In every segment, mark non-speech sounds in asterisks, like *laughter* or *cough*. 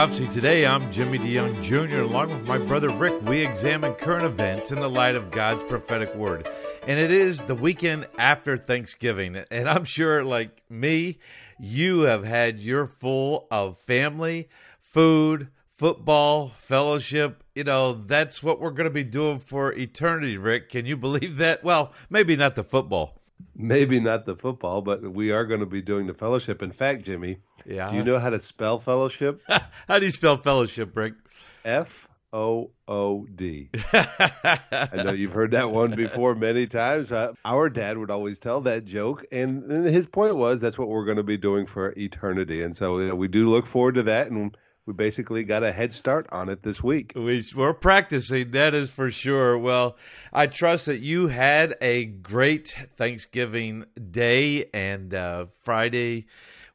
Prophecy today, I'm Jimmy DeYoung Jr. Along with my brother Rick, we examine current events in the light of God's prophetic word. And it is the weekend after Thanksgiving. And I'm sure, like me, you have had your full of family, food, football, fellowship. You know, that's what we're going to be doing for eternity, Rick. Can you believe that? Well, maybe not the football. Maybe not the football, but we are going to be doing the fellowship. In fact, Jimmy, yeah. do you know how to spell fellowship? *laughs* how do you spell fellowship, Rick? F O O D. I know you've heard that one before many times. Uh, our dad would always tell that joke, and, and his point was that's what we're going to be doing for eternity. And so you know, we do look forward to that, and we basically got a head start on it this week. We, we're practicing, that is for sure. Well, I trust that you had a great Thanksgiving day and uh, Friday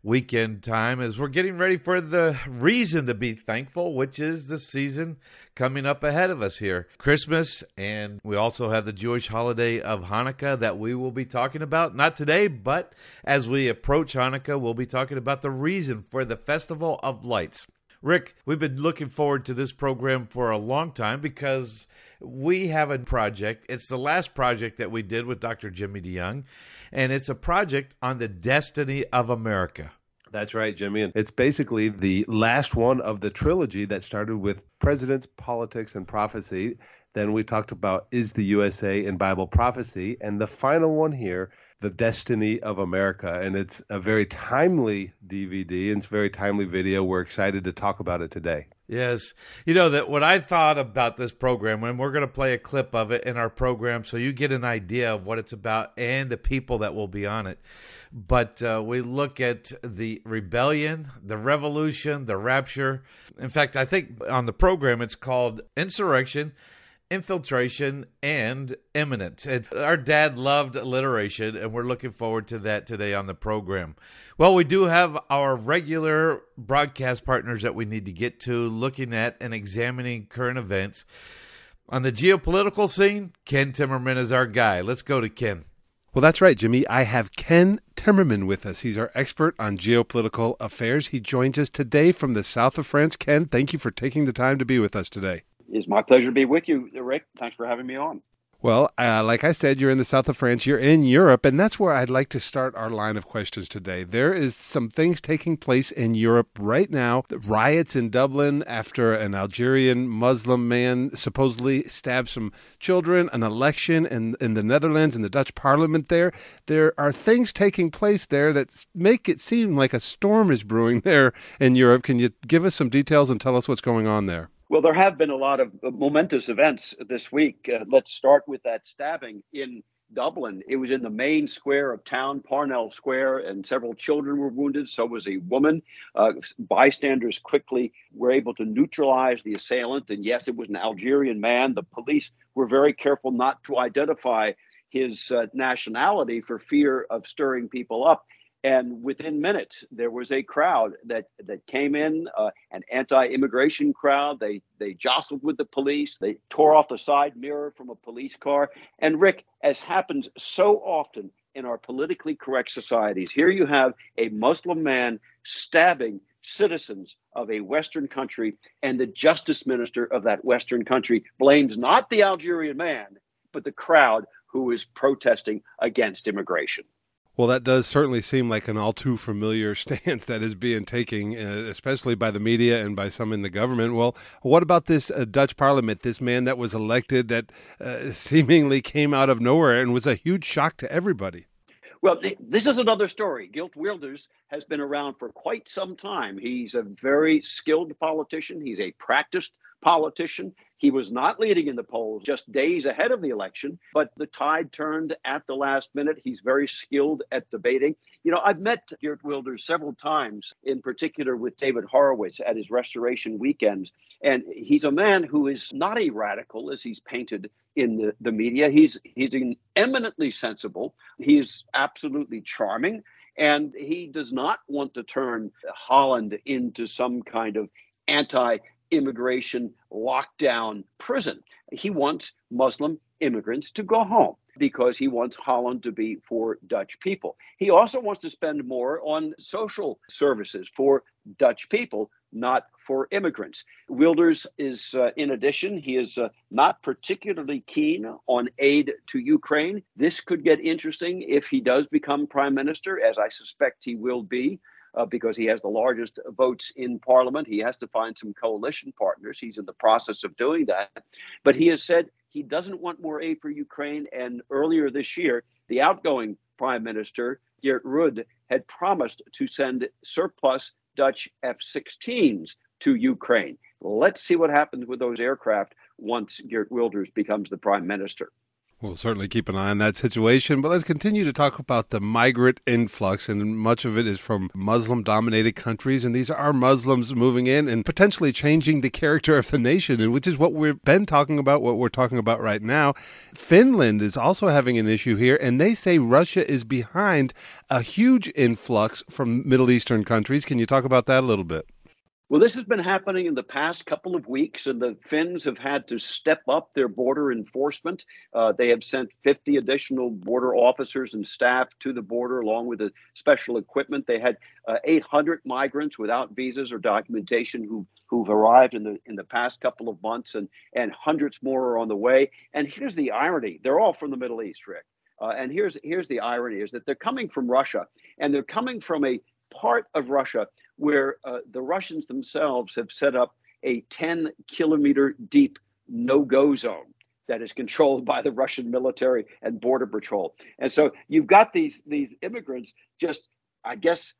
weekend time as we're getting ready for the reason to be thankful, which is the season coming up ahead of us here Christmas, and we also have the Jewish holiday of Hanukkah that we will be talking about. Not today, but as we approach Hanukkah, we'll be talking about the reason for the Festival of Lights. Rick, we've been looking forward to this program for a long time because we have a project. It's the last project that we did with Dr. Jimmy DeYoung, and it's a project on the destiny of America. That's right, Jimmy. And it's basically the last one of the trilogy that started with presidents, politics, and prophecy. Then we talked about Is the USA in Bible prophecy. And the final one here the destiny of America. And it's a very timely DVD and it's a very timely video. We're excited to talk about it today. Yes. You know that what I thought about this program, and we're going to play a clip of it in our program so you get an idea of what it's about and the people that will be on it. But uh, we look at the rebellion, the revolution, the rapture. In fact, I think on the program it's called Insurrection infiltration, and imminent. It's, our dad loved alliteration, and we're looking forward to that today on the program. Well, we do have our regular broadcast partners that we need to get to, looking at and examining current events. On the geopolitical scene, Ken Timmerman is our guy. Let's go to Ken. Well, that's right, Jimmy. I have Ken Timmerman with us. He's our expert on geopolitical affairs. He joins us today from the south of France. Ken, thank you for taking the time to be with us today. It's my pleasure to be with you, Rick. Thanks for having me on. Well, uh, like I said, you're in the south of France, you're in Europe, and that's where I'd like to start our line of questions today. There is some things taking place in Europe right now. Riots in Dublin after an Algerian Muslim man supposedly stabbed some children, an election in, in the Netherlands, in the Dutch parliament there. There are things taking place there that make it seem like a storm is brewing *laughs* there in Europe. Can you give us some details and tell us what's going on there? Well, there have been a lot of momentous events this week. Uh, let's start with that stabbing in Dublin. It was in the main square of town, Parnell Square, and several children were wounded. So was a woman. Uh, bystanders quickly were able to neutralize the assailant. And yes, it was an Algerian man. The police were very careful not to identify his uh, nationality for fear of stirring people up. And within minutes, there was a crowd that that came in, uh, an anti-immigration crowd. They they jostled with the police. They tore off the side mirror from a police car. And Rick, as happens so often in our politically correct societies, here you have a Muslim man stabbing citizens of a Western country, and the justice minister of that Western country blames not the Algerian man, but the crowd who is protesting against immigration. Well, that does certainly seem like an all too familiar *laughs* stance that is being taken, uh, especially by the media and by some in the government. Well, what about this uh, Dutch parliament, this man that was elected that uh, *laughs* seemingly came out of nowhere and was a huge shock to everybody? Well, this is another story. Geert Wilders has been around for quite some time. He's a very skilled politician. He's a practiced politician. He was not leading in the polls just days ahead of the election, but the tide turned at the last minute. He's very skilled at debating. You know, I've met Geert Wilders several times, in particular with David Horowitz at his restoration weekends. And he's a man who is not a radical as he's painted in the, the media. He's he's eminently sensible. He's absolutely charming. And he does not want to turn Holland into some kind of anti immigration lockdown prison. He wants Muslim immigrants to go home because he wants Holland to be for Dutch people. He also wants to spend more on social services for Dutch people, not for immigrants. Wilders is, uh, in addition, he is uh, not particularly keen on aid to Ukraine. This could get interesting if he does become prime minister, as I suspect he will be. Uh, because he has the largest votes in parliament. He has to find some coalition partners. He's in the process of doing that. But he has said he doesn't want more aid for Ukraine. And earlier this year, the outgoing prime minister, Geert Rutte, had promised to send surplus Dutch F 16s to Ukraine. Let's see what happens with those aircraft once Geert Wilders becomes the prime minister. We'll certainly keep an eye on that situation, but let's continue to talk about the migrant influx, and much of it is from Muslim dominated countries, and these are Muslims moving in and potentially changing the character of the nation, which is what we've been talking about, what we're talking about right now. Finland is also having an issue here, and they say Russia is behind a huge influx from Middle Eastern countries. Can you talk about that a little bit? Well, this has been happening in the past couple of weeks, and the Finns have had to step up their border enforcement. Uh, they have sent 50 additional border officers and staff to the border, along with the special equipment. They had uh, 800 migrants without visas or documentation who who've arrived in the in the past couple of months, and and hundreds more are on the way. And here's the irony: they're all from the Middle East, Rick. Uh, and here's here's the irony: is that they're coming from Russia, and they're coming from a part of Russia where uh, the Russians themselves have set up a 10 kilometer deep no go zone that is controlled by the Russian military and border patrol. And so you've got these these immigrants just, I guess,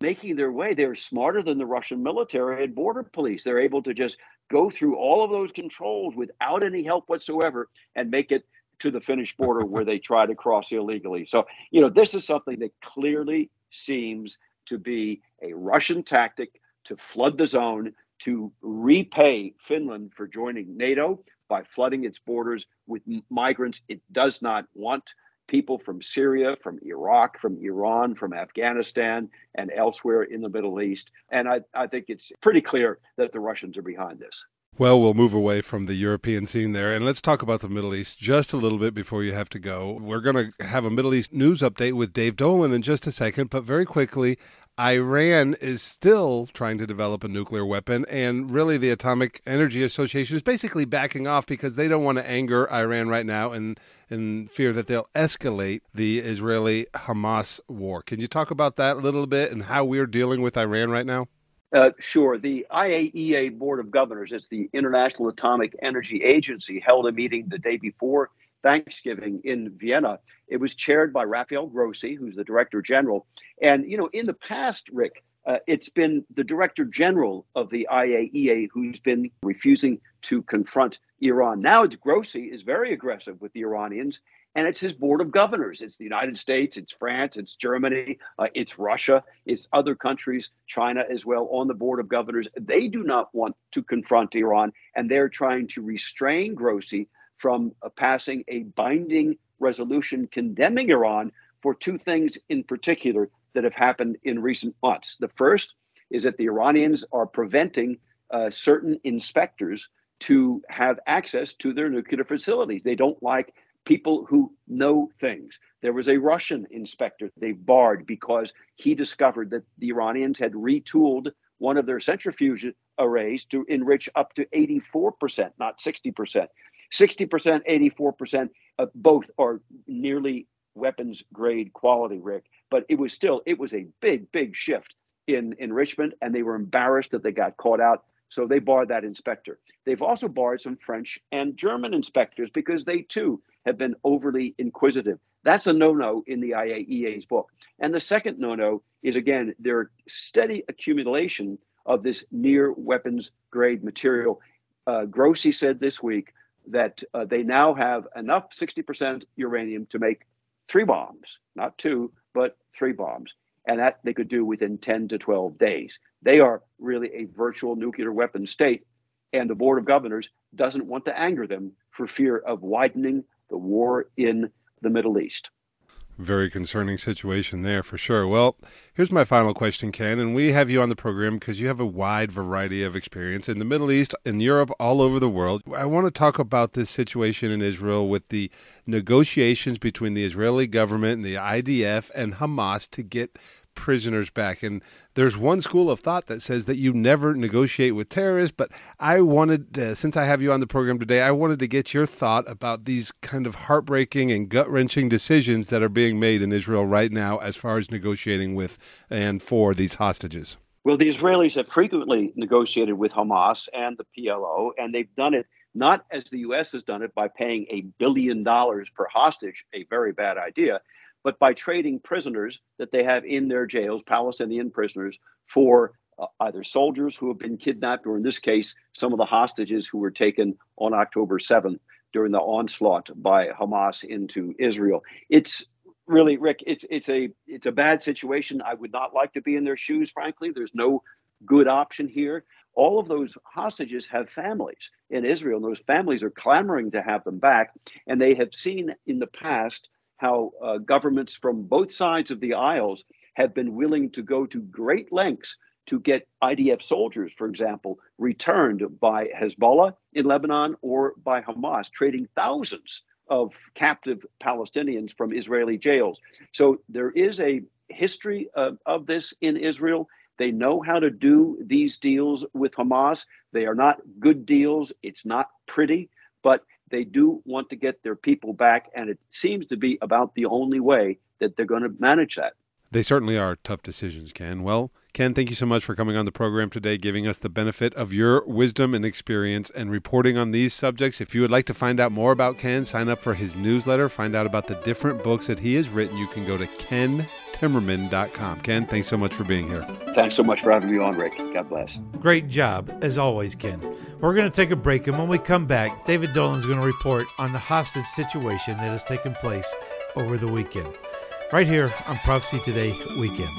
making their way. They're smarter than the Russian military and border police. They're able to just go through all of those controls without any help whatsoever and make it to the Finnish border where they try to cross illegally. So, you know, this is something that clearly seems to be a Russian tactic to flood the zone, to repay Finland for joining NATO by flooding its borders with migrants it does not want. People from Syria, from Iraq, from Iran, from Afghanistan, and elsewhere in the Middle East. And I, I think it's pretty clear that the Russians are behind this. Well, we'll move away from the European scene there and let's talk about the Middle East just a little bit before you have to go. We're going to have a Middle East news update with Dave Dolan in just a second, but very quickly, Iran is still trying to develop a nuclear weapon, and really the Atomic Energy Association is basically backing off because they don't want to anger Iran right now and, and fear that they'll escalate the Israeli Hamas war. Can you talk about that a little bit and how we're dealing with Iran right now? Uh, sure. The IAEA Board of Governors, it's the International Atomic Energy Agency, held a meeting the day before Thanksgiving in Vienna. It was chaired by Rafael Grossi, who's the Director General. And, you know, in the past, Rick, uh, it's been the Director General of the IAEA who's been refusing to confront Iran. Now it's Grossi is very aggressive with the Iranians and it's his board of governors. It's the United States, it's France, it's Germany, uh, it's Russia, it's other countries, China as well, on the board of governors. They do not want to confront Iran, and they're trying to restrain Grossi from uh, passing a binding resolution condemning Iran for two things in particular that have happened in recent months. The first is that the Iranians are preventing uh, certain inspectors to have access to their nuclear facilities. They don't like people who know things. There was a Russian inspector they barred because he discovered that the Iranians had retooled one of their centrifuge arrays to enrich up to 84%, not 60%. 60%, 84%, uh, both are nearly weapons grade quality, Rick. But it was still, it was a big, big shift in enrichment, and they were embarrassed that they got caught out. So they barred that inspector. They've also barred some French and German inspectors because they too have been overly inquisitive. That's a no no in the IAEA's book. And the second no no is again, their steady accumulation of this near weapons grade material. Uh, Grossi said this week that uh, they now have enough 60% uranium to make three bombs, not two, but three bombs. And that they could do within 10 to 12 days. They are really a virtual nuclear weapon state. And the Board of Governors doesn't want to anger them for fear of widening the war in the Middle East. Very concerning situation there for sure. Well, here's my final question, Ken, and we have you on the program because you have a wide variety of experience in the Middle East, in Europe, all over the world. I want to talk about this situation in Israel with the negotiations between the Israeli government and the IDF and Hamas to get prisoners back. And there's one school of thought that says that you never negotiate with terrorists. But I wanted, uh, since I have you on the program today, I wanted to get your thought about these kind of heartbreaking and gut wrenching decisions that are being made in Israel right now as far as negotiating with and for these hostages. Well, the Israelis have frequently negotiated with Hamas and the PLO, and they've done it not as the U.S. has done it by paying a billion dollars per hostage, a very bad idea, but by trading prisoners that they have in their jails, Palestinian prisoners, for uh, either soldiers who have been kidnapped or, in this case, some of the hostages who were taken on October 7th during the onslaught by Hamas into Israel. It's really, Rick, it's it's a it's a bad situation. I would not like to be in their shoes, frankly. There's no good option here. All of those hostages have families in Israel, and those families are clamoring to have them back. And they have seen in the past how uh, governments from both sides of the aisles have been willing to go to great lengths to get IDF soldiers, for example, returned by Hezbollah in Lebanon or by Hamas, trading thousands of captive Palestinians from Israeli jails. So there is a history of, of this in Israel. They know how to do these deals with Hamas. They are not good deals. It's not pretty, but they do want to get their people back. And it seems to be about the only way that they're going to manage that. They certainly are tough decisions, Ken. Well, Ken, thank you so much for coming on the program today, giving us the benefit of your wisdom and experience and reporting on these subjects. If you would like to find out more about Ken, sign up for his newsletter, find out about the different books that he has written. You can go to kentimmerman.com. Ken, thanks so much for being here. Thanks so much for having me on, Rick. God bless. Great job, as always, Ken. We're going to take a break, and when we come back, David Dolan's going to report on the hostage situation that has taken place over the weekend right here on Prophecy Today Weekend.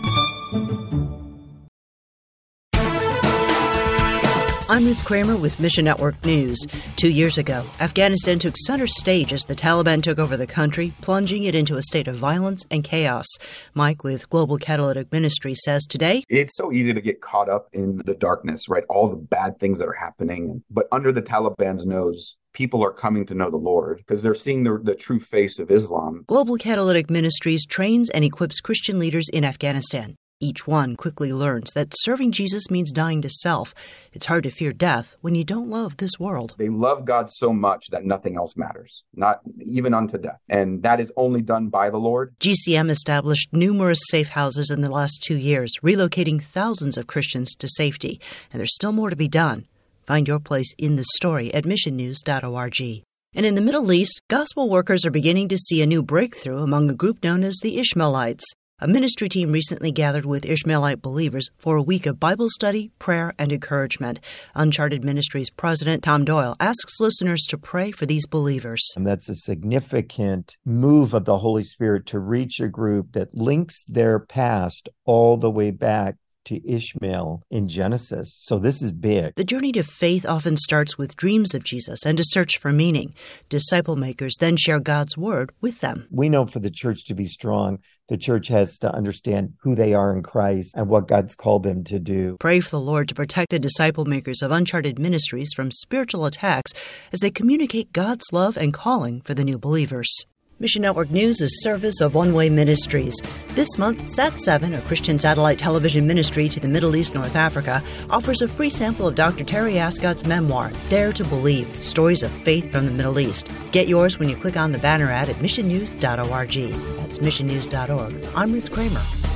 I'm Ruth Kramer with Mission Network News. Two years ago, Afghanistan took center stage as the Taliban took over the country, plunging it into a state of violence and chaos. Mike with Global Catalytic Ministry says today It's so easy to get caught up in the darkness, right? All the bad things that are happening. But under the Taliban's nose, people are coming to know the Lord because they're seeing the, the true face of Islam. Global Catalytic Ministries trains and equips Christian leaders in Afghanistan. Each one quickly learns that serving Jesus means dying to self. It's hard to fear death when you don't love this world. They love God so much that nothing else matters, not even unto death. And that is only done by the Lord. GCM established numerous safe houses in the last two years, relocating thousands of Christians to safety. And there's still more to be done. Find your place in the story at missionnews.org. And in the Middle East, gospel workers are beginning to see a new breakthrough among a group known as the Ishmaelites. A ministry team recently gathered with Ishmaelite believers for a week of Bible study, prayer, and encouragement. Uncharted Ministries President Tom Doyle asks listeners to pray for these believers. And that's a significant move of the Holy Spirit to reach a group that links their past all the way back to Ishmael in Genesis. So this is big. The journey to faith often starts with dreams of Jesus and a search for meaning. Disciple makers then share God's word with them. We know for the church to be strong, the church has to understand who they are in Christ and what God's called them to do. Pray for the Lord to protect the disciple makers of Uncharted Ministries from spiritual attacks as they communicate God's love and calling for the new believers. Mission Network News is service of One Way Ministries. This month, Sat7, a Christian satellite television ministry to the Middle East North Africa, offers a free sample of Dr. Terry Ascott's memoir, Dare to Believe Stories of Faith from the Middle East. Get yours when you click on the banner ad at missionnews.org. That's missionnews.org. I'm Ruth Kramer.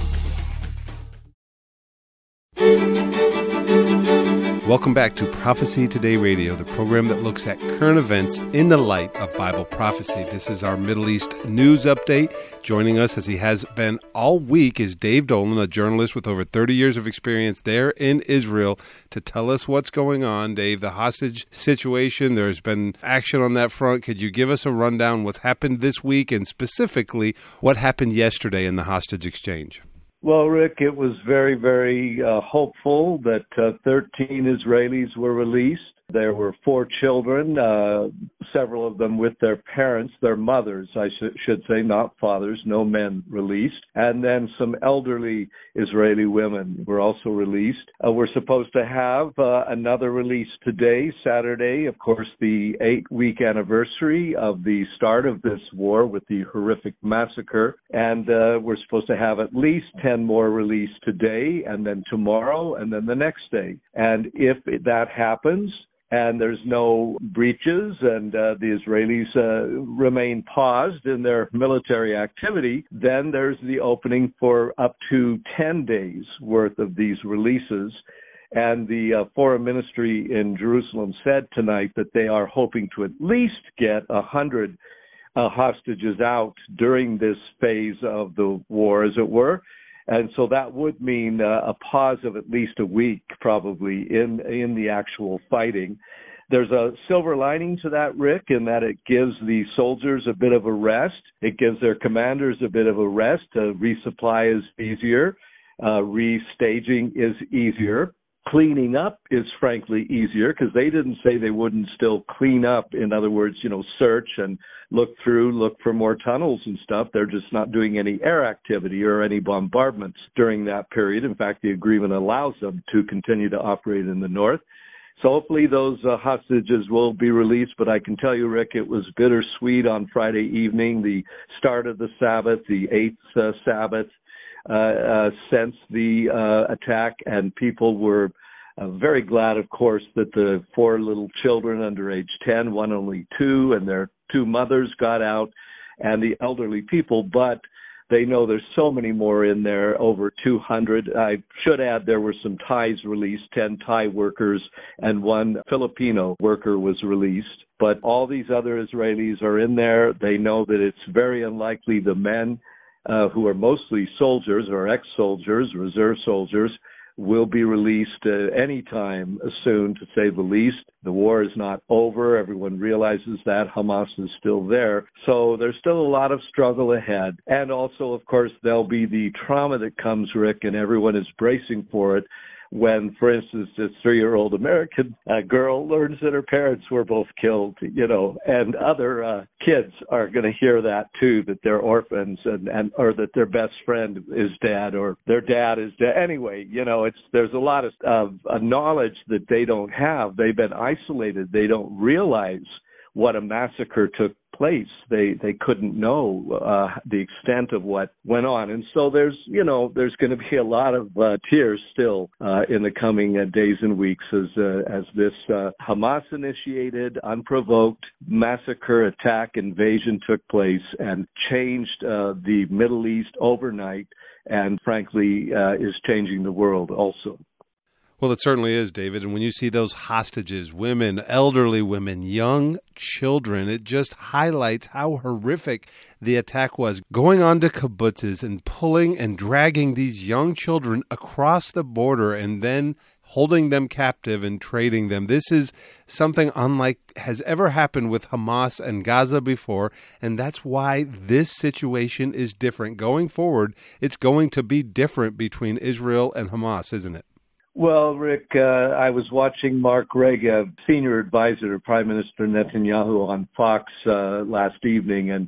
Welcome back to Prophecy Today Radio, the program that looks at current events in the light of Bible prophecy. This is our Middle East news update. Joining us, as he has been all week, is Dave Dolan, a journalist with over 30 years of experience there in Israel, to tell us what's going on. Dave, the hostage situation, there's been action on that front. Could you give us a rundown what's happened this week and specifically what happened yesterday in the hostage exchange? Well, Rick, it was very, very uh, hopeful that uh, 13 Israelis were released. There were four children, uh, several of them with their parents, their mothers, I sh- should say, not fathers, no men released. And then some elderly Israeli women were also released. Uh, we're supposed to have uh, another release today, Saturday, of course, the eight week anniversary of the start of this war with the horrific massacre. And uh, we're supposed to have at least 10 more released today, and then tomorrow, and then the next day. And if that happens, and there's no breaches, and uh, the Israelis uh, remain paused in their military activity, then there's the opening for up to 10 days worth of these releases. And the uh, foreign ministry in Jerusalem said tonight that they are hoping to at least get a hundred uh, hostages out during this phase of the war, as it were. And so that would mean uh, a pause of at least a week, probably in in the actual fighting. There's a silver lining to that, Rick, in that it gives the soldiers a bit of a rest. It gives their commanders a bit of a rest. Uh, resupply is easier. Uh, restaging is easier cleaning up is frankly easier because they didn't say they wouldn't still clean up. In other words, you know, search and look through, look for more tunnels and stuff. They're just not doing any air activity or any bombardments during that period. In fact, the agreement allows them to continue to operate in the north. So hopefully those uh, hostages will be released. But I can tell you, Rick, it was bittersweet on Friday evening, the start of the Sabbath, the eighth uh, Sabbath since the uh, attack, and people were uh, very glad, of course, that the four little children under age 10, one only two, and their two mothers got out, and the elderly people. But they know there's so many more in there, over 200. I should add there were some Thais released, 10 Thai workers, and one Filipino worker was released. But all these other Israelis are in there. They know that it's very unlikely the men uh, who are mostly soldiers or ex-soldiers, reserve soldiers, will be released uh, anytime soon, to say the least. The war is not over. Everyone realizes that. Hamas is still there. So there's still a lot of struggle ahead. And also, of course, there'll be the trauma that comes, Rick, and everyone is bracing for it when, for instance, this three-year-old American uh, girl learns that her parents were both killed, you know, and other uh, kids are going to hear that too, that they're orphans and, and or that their best friend is dead or their dad is dead. Anyway, you know, it's there's a lot of, of uh, knowledge that they don't have. They've been isolated. They don't realize what a massacre took place. They they couldn't know uh, the extent of what went on, and so there's you know there's going to be a lot of uh, tears still uh, in the coming uh, days and weeks as uh, as this uh, Hamas initiated, unprovoked massacre, attack, invasion took place and changed uh, the Middle East overnight, and frankly uh, is changing the world also. Well, it certainly is, David. And when you see those hostages, women, elderly women, young children, it just highlights how horrific the attack was. Going on to kibbutzes and pulling and dragging these young children across the border and then holding them captive and trading them. This is something unlike has ever happened with Hamas and Gaza before, and that's why this situation is different. Going forward, it's going to be different between Israel and Hamas, isn't it? Well, Rick, uh, I was watching Mark Regev, senior advisor to Prime Minister Netanyahu on Fox uh, last evening, and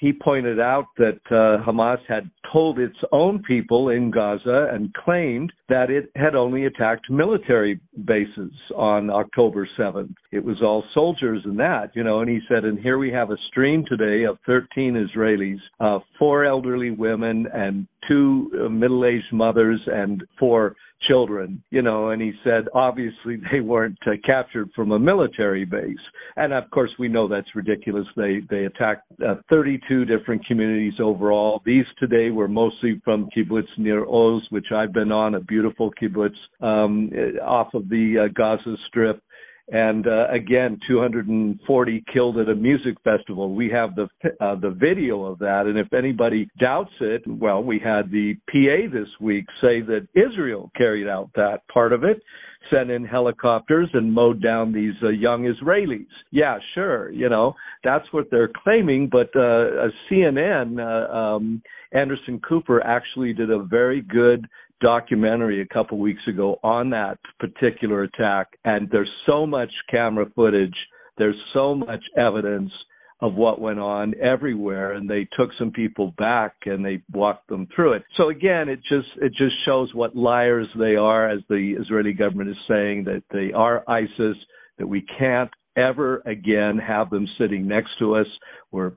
he pointed out that uh, Hamas had told its own people in Gaza and claimed that it had only attacked military bases on October 7th. It was all soldiers and that, you know, and he said, and here we have a stream today of 13 Israelis, uh, four elderly women and two uh, middle-aged mothers and four children, you know, and he said obviously they weren't uh, captured from a military base. And of course we know that's ridiculous. They they attacked uh, 32 different communities overall. These today were mostly from kibbutz Nir Oz, which I've been on, a beautiful kibbutz um, off of the uh, Gaza Strip and uh, again 240 killed at a music festival. We have the uh, the video of that. And if anybody doubts it well we had the PA this week say that Israel carried out that part of it sent in helicopters and mowed down these uh, young Israelis. Yeah sure you know that's what they're claiming. But uh, CNN uh, um, Anderson Cooper actually did a very good documentary a couple weeks ago on that particular attack, and there's so much camera footage There's so much evidence of what went on everywhere and they took some people back and they walked them through it. So again, it just it just shows what liars they are as the Israeli government is saying that they are ISIS that we can't ever again have them sitting next to us. We're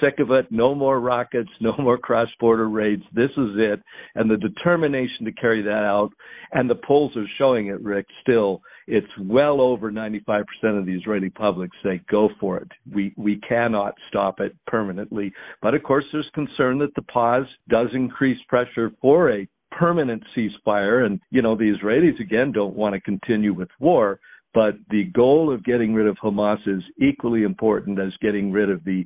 sick of it. No more rockets, no more cross border raids. This is it. And the determination to carry that out, and the polls are showing it, Rick, still, it's well over 95% of the Israeli public say go for it. We, we cannot stop it permanently. But of course, there's concern that the pause does increase pressure for a permanent ceasefire. And, you know, the Israelis again don't want to continue with war. But the goal of getting rid of Hamas is equally important as getting rid of the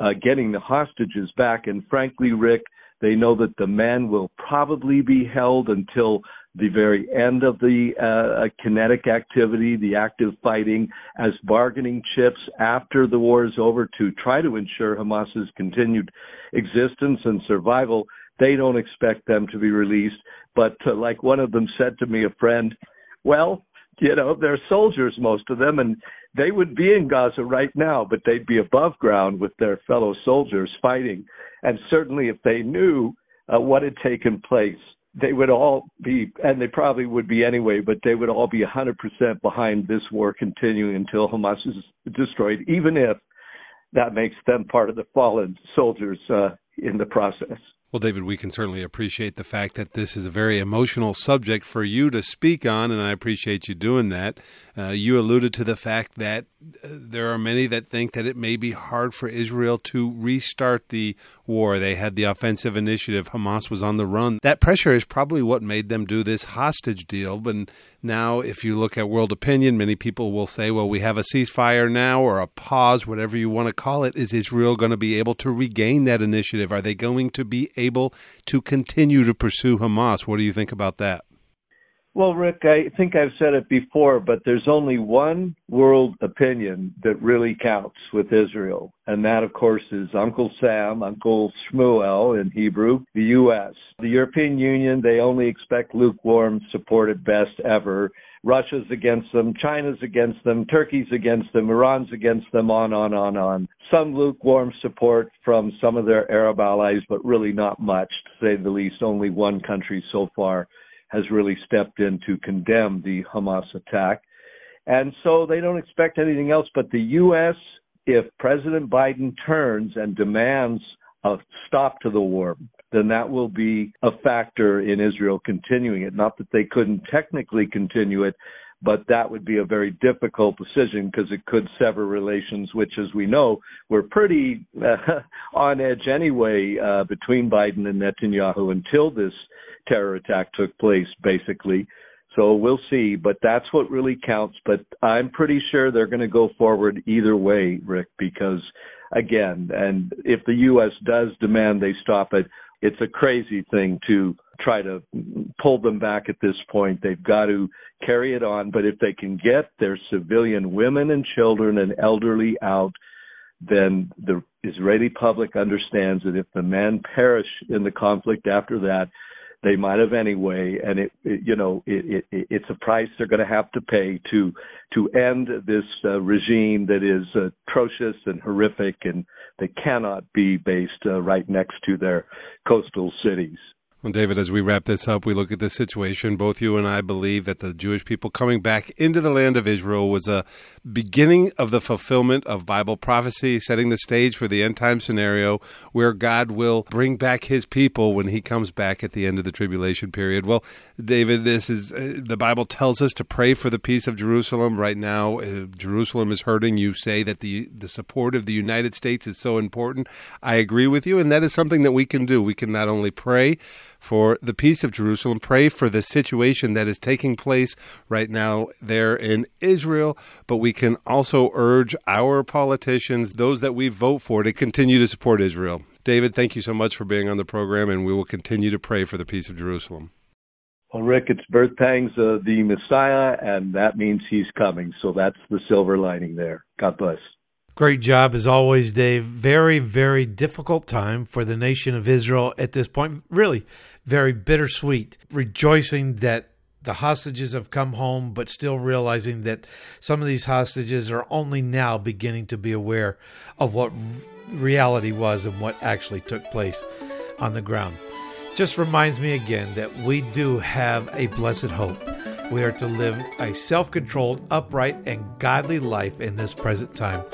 uh, getting the hostages back. And frankly, Rick, they know that the man will probably be held until the very end of the uh, kinetic activity, the active fighting, as bargaining chips after the war is over to try to ensure Hamas's continued existence and survival. They don't expect them to be released. But uh, like one of them said to me, a friend, well, you know, they're soldiers, most of them, and they would be in Gaza right now, but they'd be above ground with their fellow soldiers fighting. And certainly, if they knew uh, what had taken place, they would all be, and they probably would be anyway, but they would all be 100% behind this war continuing until Hamas is destroyed, even if that makes them part of the fallen soldiers uh, in the process. Well, David, we can certainly appreciate the fact that this is a very emotional subject for you to speak on, and I appreciate you doing that. Uh, you alluded to the fact that uh, there are many that think that it may be hard for Israel to restart the war. They had the offensive initiative. Hamas was on the run. That pressure is probably what made them do this hostage deal. But now, if you look at world opinion, many people will say, well, we have a ceasefire now or a pause, whatever you want to call it. Is Israel going to be able to regain that initiative? Are they going to be able to continue to pursue Hamas? What do you think about that? Well, Rick, I think I've said it before, but there's only one world opinion that really counts with Israel, and that, of course, is Uncle Sam, Uncle Shmuel in Hebrew, the U.S. The European Union, they only expect lukewarm support at best ever. Russia's against them, China's against them, Turkey's against them, Iran's against them, on, on, on, on. Some lukewarm support from some of their Arab allies, but really not much, to say the least. Only one country so far has really stepped in to condemn the Hamas attack. And so they don't expect anything else. But the U.S., if President Biden turns and demands a stop to the war, then that will be a factor in Israel continuing it. Not that they couldn't technically continue it, but that would be a very difficult decision because it could sever relations, which, as we know, were pretty uh, *laughs* on edge anyway uh, between Biden and Netanyahu until this terror attack took place, basically. So we'll see, but that's what really counts. But I'm pretty sure they're going to go forward either way, Rick, because again, and if the U.S. does demand they stop it, it's a crazy thing to try to pull them back at this point. They've got to carry it on. But if they can get their civilian women and children and elderly out, then the Israeli public understands that if the men perish in the conflict after that, they might have anyway, and it, it you know it, it, it's a price they're going to have to pay to to end this uh, regime that is atrocious and horrific, and they cannot be based uh, right next to their coastal cities. Well, David, as we wrap this up, we look at the situation. Both you and I believe that the Jewish people coming back into the land of Israel was a beginning of the fulfillment of Bible prophecy, setting the stage for the end time scenario where God will bring back his people when he comes back at the end of the tribulation period. Well, David, this is uh, the Bible tells us to pray for the peace of Jerusalem. Right now, uh, Jerusalem is hurting. You say that the, the support of the United States is so important. I agree with you, and that is something that we can do. We can not only pray, for the peace of Jerusalem. Pray for the situation that is taking place right now there in Israel. But we can also urge our politicians, those that we vote for, to continue to support Israel. David, thank you so much for being on the program, and we will continue to pray for the peace of Jerusalem. Well, Rick, it's birth pangs of the Messiah, and that means he's coming. So that's the silver lining there. God bless. Great job as always, Dave. Very, very difficult time for the nation of Israel at this point. Really, very bittersweet. Rejoicing that the hostages have come home, but still realizing that some of these hostages are only now beginning to be aware of what reality was and what actually took place on the ground. Just reminds me again that we do have a blessed hope. We are to live a self controlled, upright, and godly life in this present time.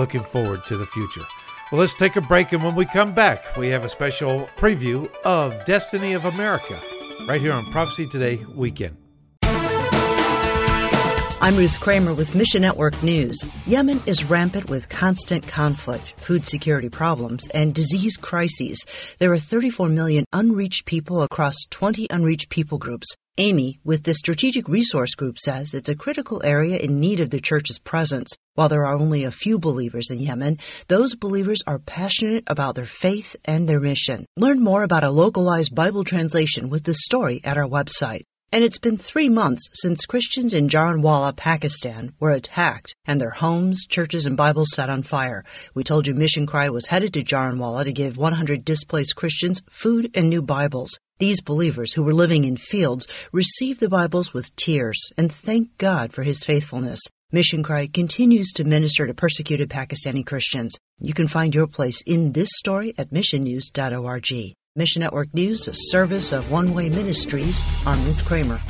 Looking forward to the future. Well, let's take a break, and when we come back, we have a special preview of Destiny of America right here on Prophecy Today Weekend. I'm Ruth Kramer with Mission Network News. Yemen is rampant with constant conflict, food security problems, and disease crises. There are 34 million unreached people across 20 unreached people groups. Amy, with the Strategic Resource Group, says it's a critical area in need of the church's presence. While there are only a few believers in Yemen, those believers are passionate about their faith and their mission. Learn more about a localized Bible translation with the story at our website. And it's been three months since Christians in Jaranwala, Pakistan were attacked and their homes, churches, and Bibles set on fire. We told you Mission Cry was headed to Jaranwala to give 100 displaced Christians food and new Bibles. These believers who were living in fields received the Bibles with tears and thanked God for his faithfulness. Mission Cry continues to minister to persecuted Pakistani Christians. You can find your place in this story at missionnews.org. Mission Network News, a service of One Way Ministries. I'm Ruth Kramer.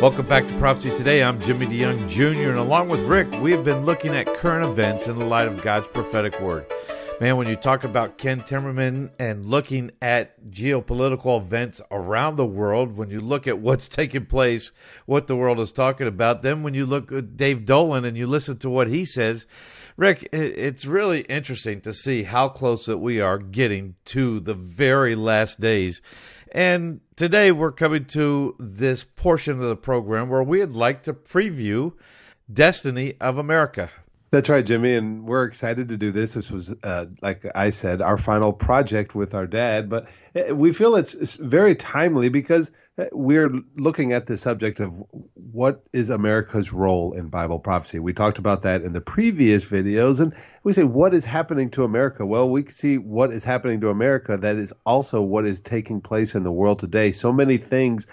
Welcome back to Prophecy Today. I'm Jimmy DeYoung Jr., and along with Rick, we have been looking at current events in the light of God's prophetic word. Man, when you talk about Ken Timmerman and looking at geopolitical events around the world, when you look at what's *laughs* taking place, what the world is talking about, then when you look at Dave Dolan and you listen to what he says, Rick, it's really interesting to see how close that we are getting to the very last days. And today we're coming to this portion of the program where we'd like to preview Destiny of America. That's right, Jimmy, and we're excited to do this. This was, uh, like I said, our final project with our dad, but uh, we feel it's, it's very timely because we're looking at the subject of what is America's role in Bible prophecy. We talked about that in the previous videos, and we say, what is happening to America? Well, we see what is happening to America that is also what is taking place in the world today. So many things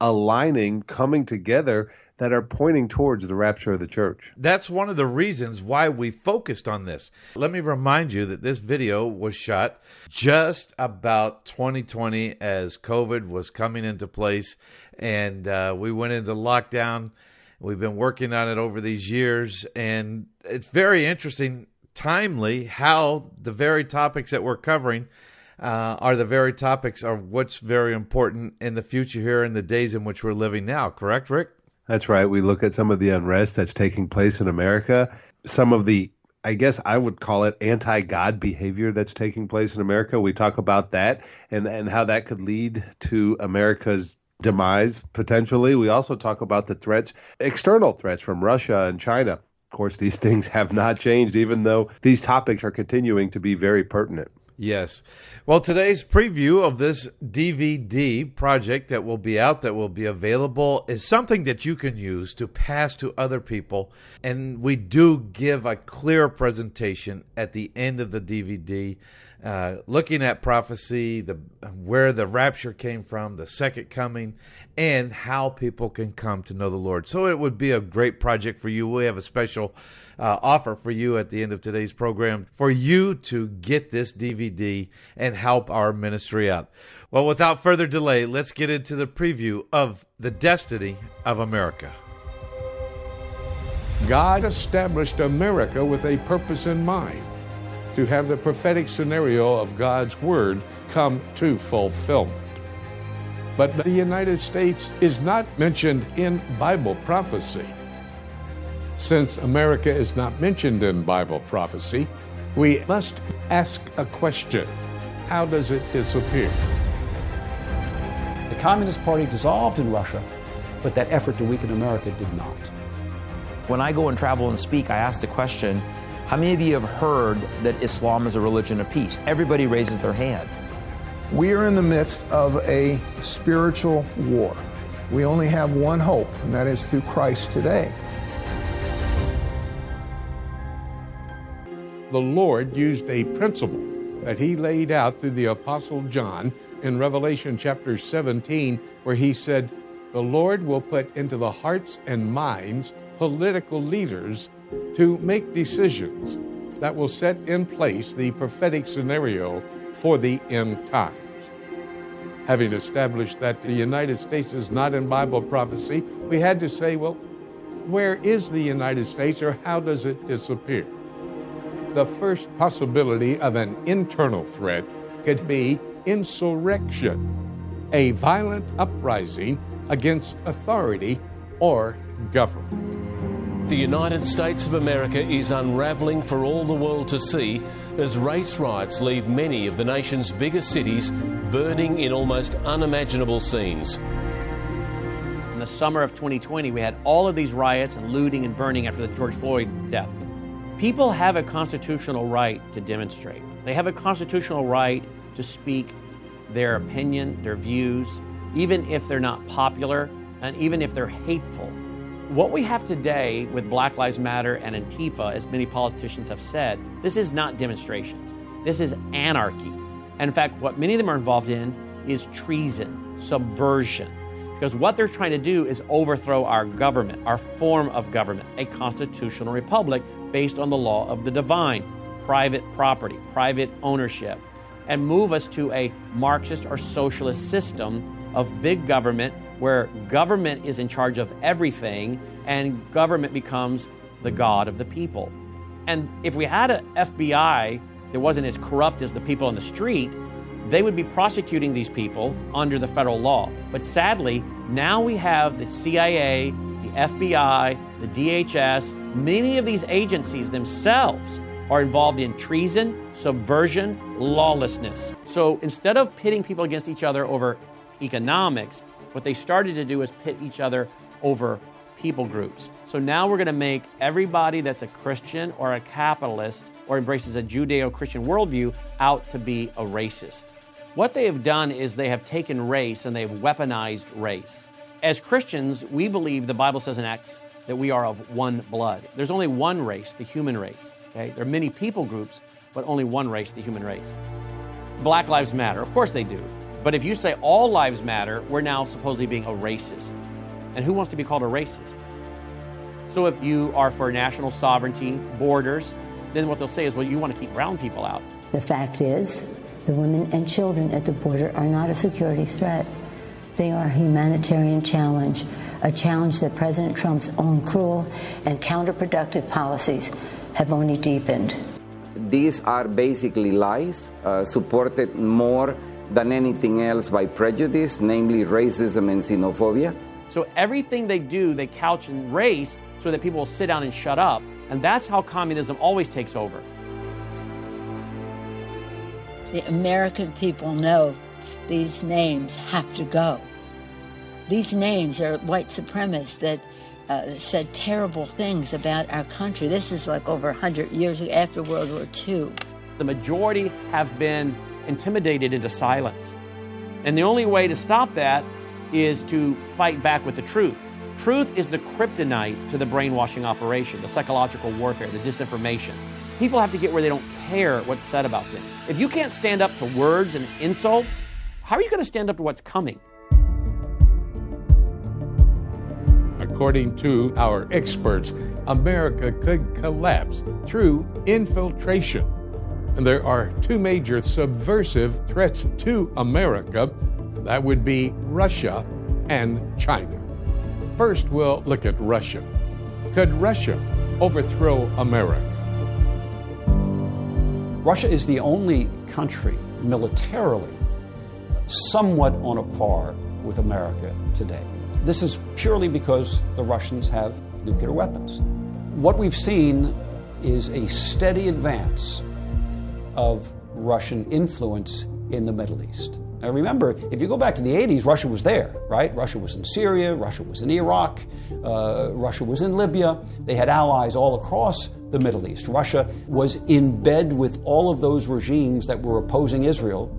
aligning, coming together that are pointing towards the rapture of the church. That's one of the reasons why we focused on this. Let me remind you that this video was shot just about 2020 as COVID was coming into place and uh, we went into lockdown. We've been working on it over these years, and it's very interesting, timely, how the very topics that we're covering. Uh, are the very topics of what's very important in the future here in the days in which we're living now. Correct, Rick? That's right. We look at some of the unrest that's taking place in America, some of the I guess I would call it anti-God behavior that's taking place in America. We talk about that and and how that could lead to America's demise potentially. We also talk about the threats, external threats from Russia and China. Of course, these *laughs* things have not changed even though these topics are continuing to be very pertinent. Yes. Well, today's preview of this DVD project that will be out, that will be available, is something that you can use to pass to other people. And we do give a clear presentation at the end of the DVD, uh, looking at prophecy, the where the rapture came from, the second coming, and how people can come to know the Lord. So it would be a great project for you. We have a special uh, offer for you at the end of today's program for you to get this DVD and help our ministry out. Well, without further delay, let's get into the preview of the destiny of America. God established America with a purpose in mind to have the prophetic scenario of God's Word come to fulfillment. But the United States is not mentioned in Bible prophecy. Since America is not mentioned in Bible prophecy, we must ask a question How does it disappear? The Communist Party dissolved in Russia, but that effort to weaken America did not. When I go and travel and speak, I ask the question How many of you have heard that Islam is a religion of peace? Everybody raises their hand. We are in the midst of a spiritual war. We only have one hope, and that is through Christ today. the Lord used a principle that he laid out through the Apostle John in Revelation chapter 17, where he said, The Lord will put into the hearts and minds political leaders to make decisions that will set in place the prophetic scenario for the end times. Having established that the United States is not in Bible prophecy, we had to say, well, where is the United States or how does it disappear? The first possibility of an internal threat could be insurrection, a violent uprising against authority or government. The United States of America is unraveling for all the world to see as race riots leave many of the nation's biggest cities burning in almost unimaginable scenes. In the summer of 2020, we had all of these riots and looting and burning after the George Floyd death. People have a constitutional right to demonstrate. They have a constitutional right to speak their opinion, their views, even if they're not popular and even if they're hateful. What we have today with Black Lives Matter and Antifa, as many politicians have said, this is not demonstrations. This is anarchy. And in fact, what many of them are involved in is treason, subversion. Because what they're trying to do is overthrow our government, our form of government, a constitutional republic based on the law of the divine, private property, private ownership, and move us to a Marxist or socialist system of big government where government is in charge of everything and government becomes the God of the people. And if we had an FBI that wasn't as corrupt as the people on the street, they would be prosecuting these people under the federal law. But sadly, now we have the CIA, the FBI, the DHS, many of these agencies themselves are involved in treason, subversion, lawlessness. So instead of pitting people against each other over economics, what they started to do is pit each other over people groups. So now we're going to make everybody that's a Christian or a capitalist or embraces a Judeo Christian worldview out to be a racist. What they have done is they have taken race and they've weaponized race. As Christians, we believe the Bible says in Acts that we are of one blood. There's only one race, the human race. Okay? There are many people groups, but only one race, the human race. Black lives matter. Of course they do. But if you say all lives matter, we're now supposedly being a racist. And who wants to be called a racist? So if you are for national sovereignty, borders, then what they'll say is, well, you want to keep brown people out. The fact is, the women and children at the border are not a security threat. They are a humanitarian challenge, a challenge that President Trump's own cruel and counterproductive policies have only deepened. These are basically lies, uh, supported more than anything else by prejudice, namely racism and xenophobia. So everything they do, they couch in race so that people will sit down and shut up. And that's how communism always takes over. The American people know these names have to go. These names are white supremacists that uh, said terrible things about our country. This is like over 100 years after World War II. The majority have been intimidated into silence. And the only way to stop that is to fight back with the truth. Truth is the kryptonite to the brainwashing operation, the psychological warfare, the disinformation. People have to get where they don't care what's said about them. If you can't stand up to words and insults, how are you going to stand up to what's coming? According to our experts, America could collapse through infiltration. And there are two major subversive threats to America. That would be Russia and China. First, we'll look at Russia. Could Russia overthrow America? Russia is the only country militarily somewhat on a par with America today. This is purely because the Russians have nuclear weapons. What we've seen is a steady advance of Russian influence in the Middle East. Now, remember, if you go back to the 80s, Russia was there, right? Russia was in Syria, Russia was in Iraq, uh, Russia was in Libya. They had allies all across the Middle East. Russia was in bed with all of those regimes that were opposing Israel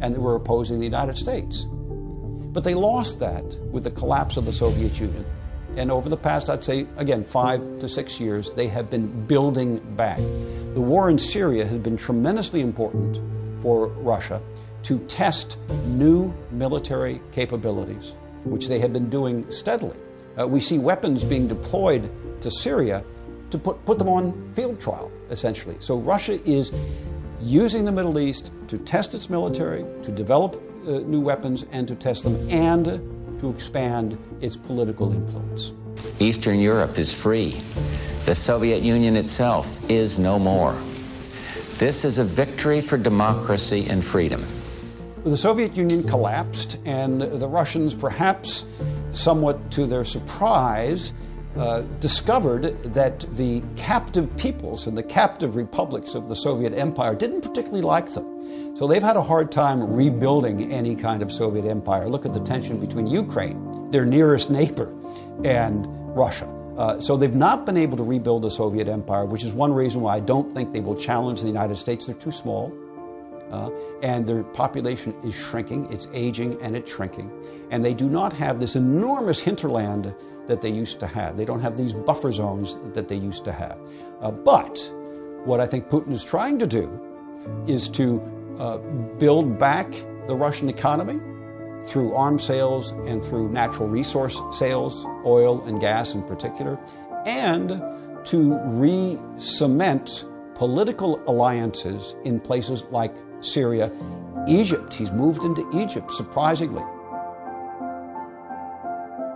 and that were opposing the United States. But they lost that with the collapse of the Soviet Union. And over the past, I'd say, again, five to six years, they have been building back. The war in Syria has been tremendously important for Russia to test new military capabilities, which they have been doing steadily. Uh, we see weapons being deployed to Syria to put, put them on field trial, essentially. So Russia is using the Middle East to test its military, to develop uh, new weapons and to test them, and to expand its political influence. Eastern Europe is free. The Soviet Union itself is no more. This is a victory for democracy and freedom. The Soviet Union collapsed, and the Russians, perhaps somewhat to their surprise, uh, discovered that the captive peoples and the captive republics of the Soviet Empire didn't particularly like them. So they've had a hard time rebuilding any kind of Soviet empire. Look at the tension between Ukraine, their nearest neighbor, and Russia. Uh, so they've not been able to rebuild the Soviet empire, which is one reason why I don't think they will challenge the United States. They're too small. Uh, and their population is shrinking, it's aging and it's shrinking. And they do not have this enormous hinterland that they used to have. They don't have these buffer zones that they used to have. Uh, but what I think Putin is trying to do is to uh, build back the Russian economy through arms sales and through natural resource sales, oil and gas in particular, and to re cement political alliances in places like Syria, Egypt. He's moved into Egypt, surprisingly.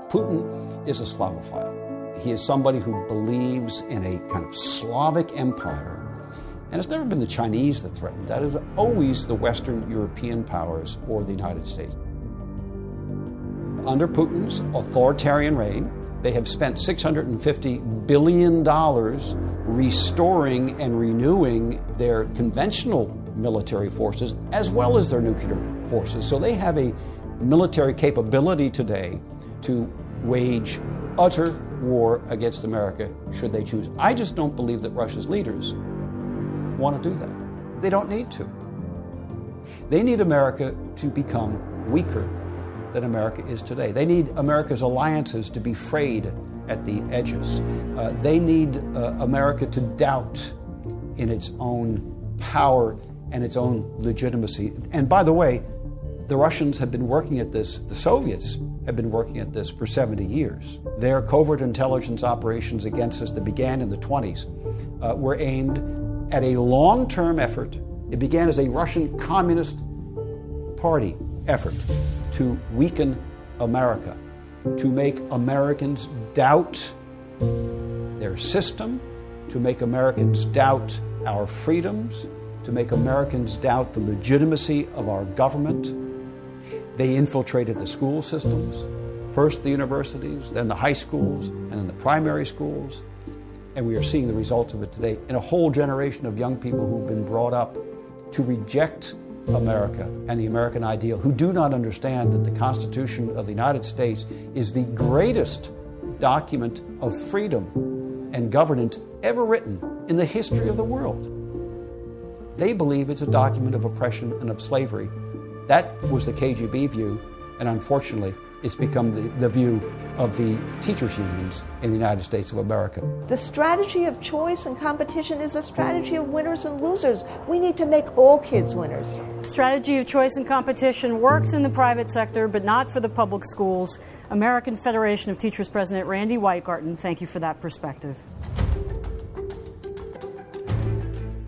Putin is a Slavophile. He is somebody who believes in a kind of Slavic empire. And it's never been the Chinese that threatened that. It was always the Western European powers or the United States. Under Putin's authoritarian reign, they have spent $650 billion restoring and renewing their conventional military forces as well as their nuclear forces. So they have a military capability today to wage utter war against America should they choose. I just don't believe that Russia's leaders want to do that. They don't need to. They need America to become weaker than America is today. They need America's alliances to be frayed at the edges. Uh, they need uh, America to doubt in its own power and its own legitimacy. And by the way, the Russians have been working at this, the Soviets have been working at this for 70 years. Their covert intelligence operations against us that began in the 20s uh, were aimed at a long term effort. It began as a Russian Communist Party effort to weaken America, to make Americans doubt their system, to make Americans doubt our freedoms, to make Americans doubt the legitimacy of our government. They infiltrated the school systems, first the universities, then the high schools, and then the primary schools. And we are seeing the results of it today in a whole generation of young people who've been brought up to reject America and the American ideal, who do not understand that the Constitution of the United States is the greatest document of freedom and governance ever written in the history of the world. They believe it's a document of oppression and of slavery. That was the KGB view, and unfortunately, it's become the, the view of the teachers' unions in the United States of America. The strategy of choice and competition is a strategy of winners and losers. We need to make all kids winners. Strategy of choice and competition works in the private sector, but not for the public schools. American Federation of Teachers President Randi Weingarten, thank you for that perspective.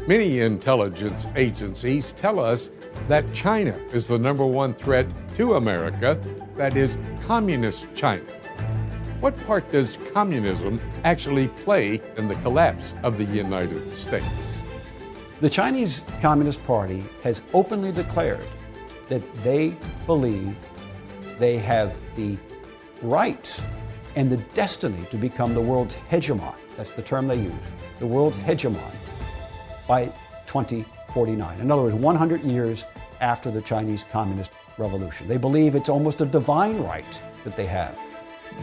Many intelligence agencies tell us that China is the number one threat to America, that is, Communist China. What part does communism actually play in the collapse of the United States? The Chinese Communist Party has openly declared that they believe they have the right and the destiny to become the world's hegemon. That's the term they use, the world's hegemon by 2049. In other words, 100 years after the Chinese Communist Revolution. They believe it's almost a divine right that they have.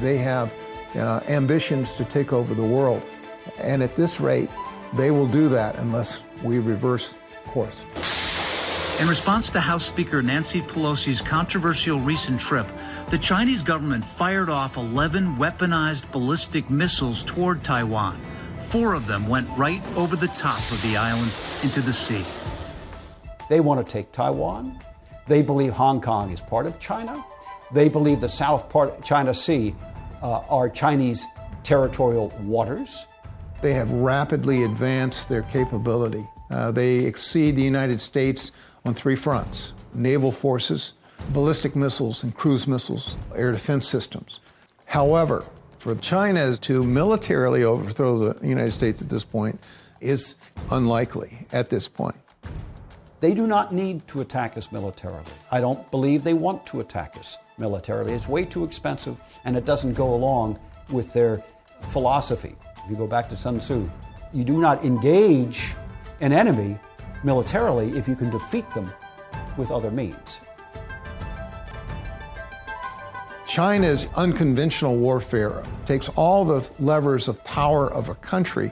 They have uh, ambitions to take over the world. And at this rate, they will do that unless we reverse course. In response to House Speaker Nancy Pelosi's controversial recent trip, the Chinese government fired off 11 weaponized ballistic missiles toward Taiwan. Four of them went right over the top of the island into the sea. They want to take Taiwan. They believe Hong Kong is part of China. They believe the South part China Sea uh, are Chinese territorial waters. They have rapidly advanced their capability. Uh, they exceed the United States on three fronts naval forces, ballistic missiles and cruise missiles, air defense systems. However, for China to militarily overthrow the United States at this point is unlikely at this point. They do not need to attack us militarily. I don't believe they want to attack us militarily. It's way too expensive and it doesn't go along with their philosophy. If you go back to Sun Tzu, you do not engage an enemy militarily if you can defeat them with other means. China's unconventional warfare takes all the levers of power of a country,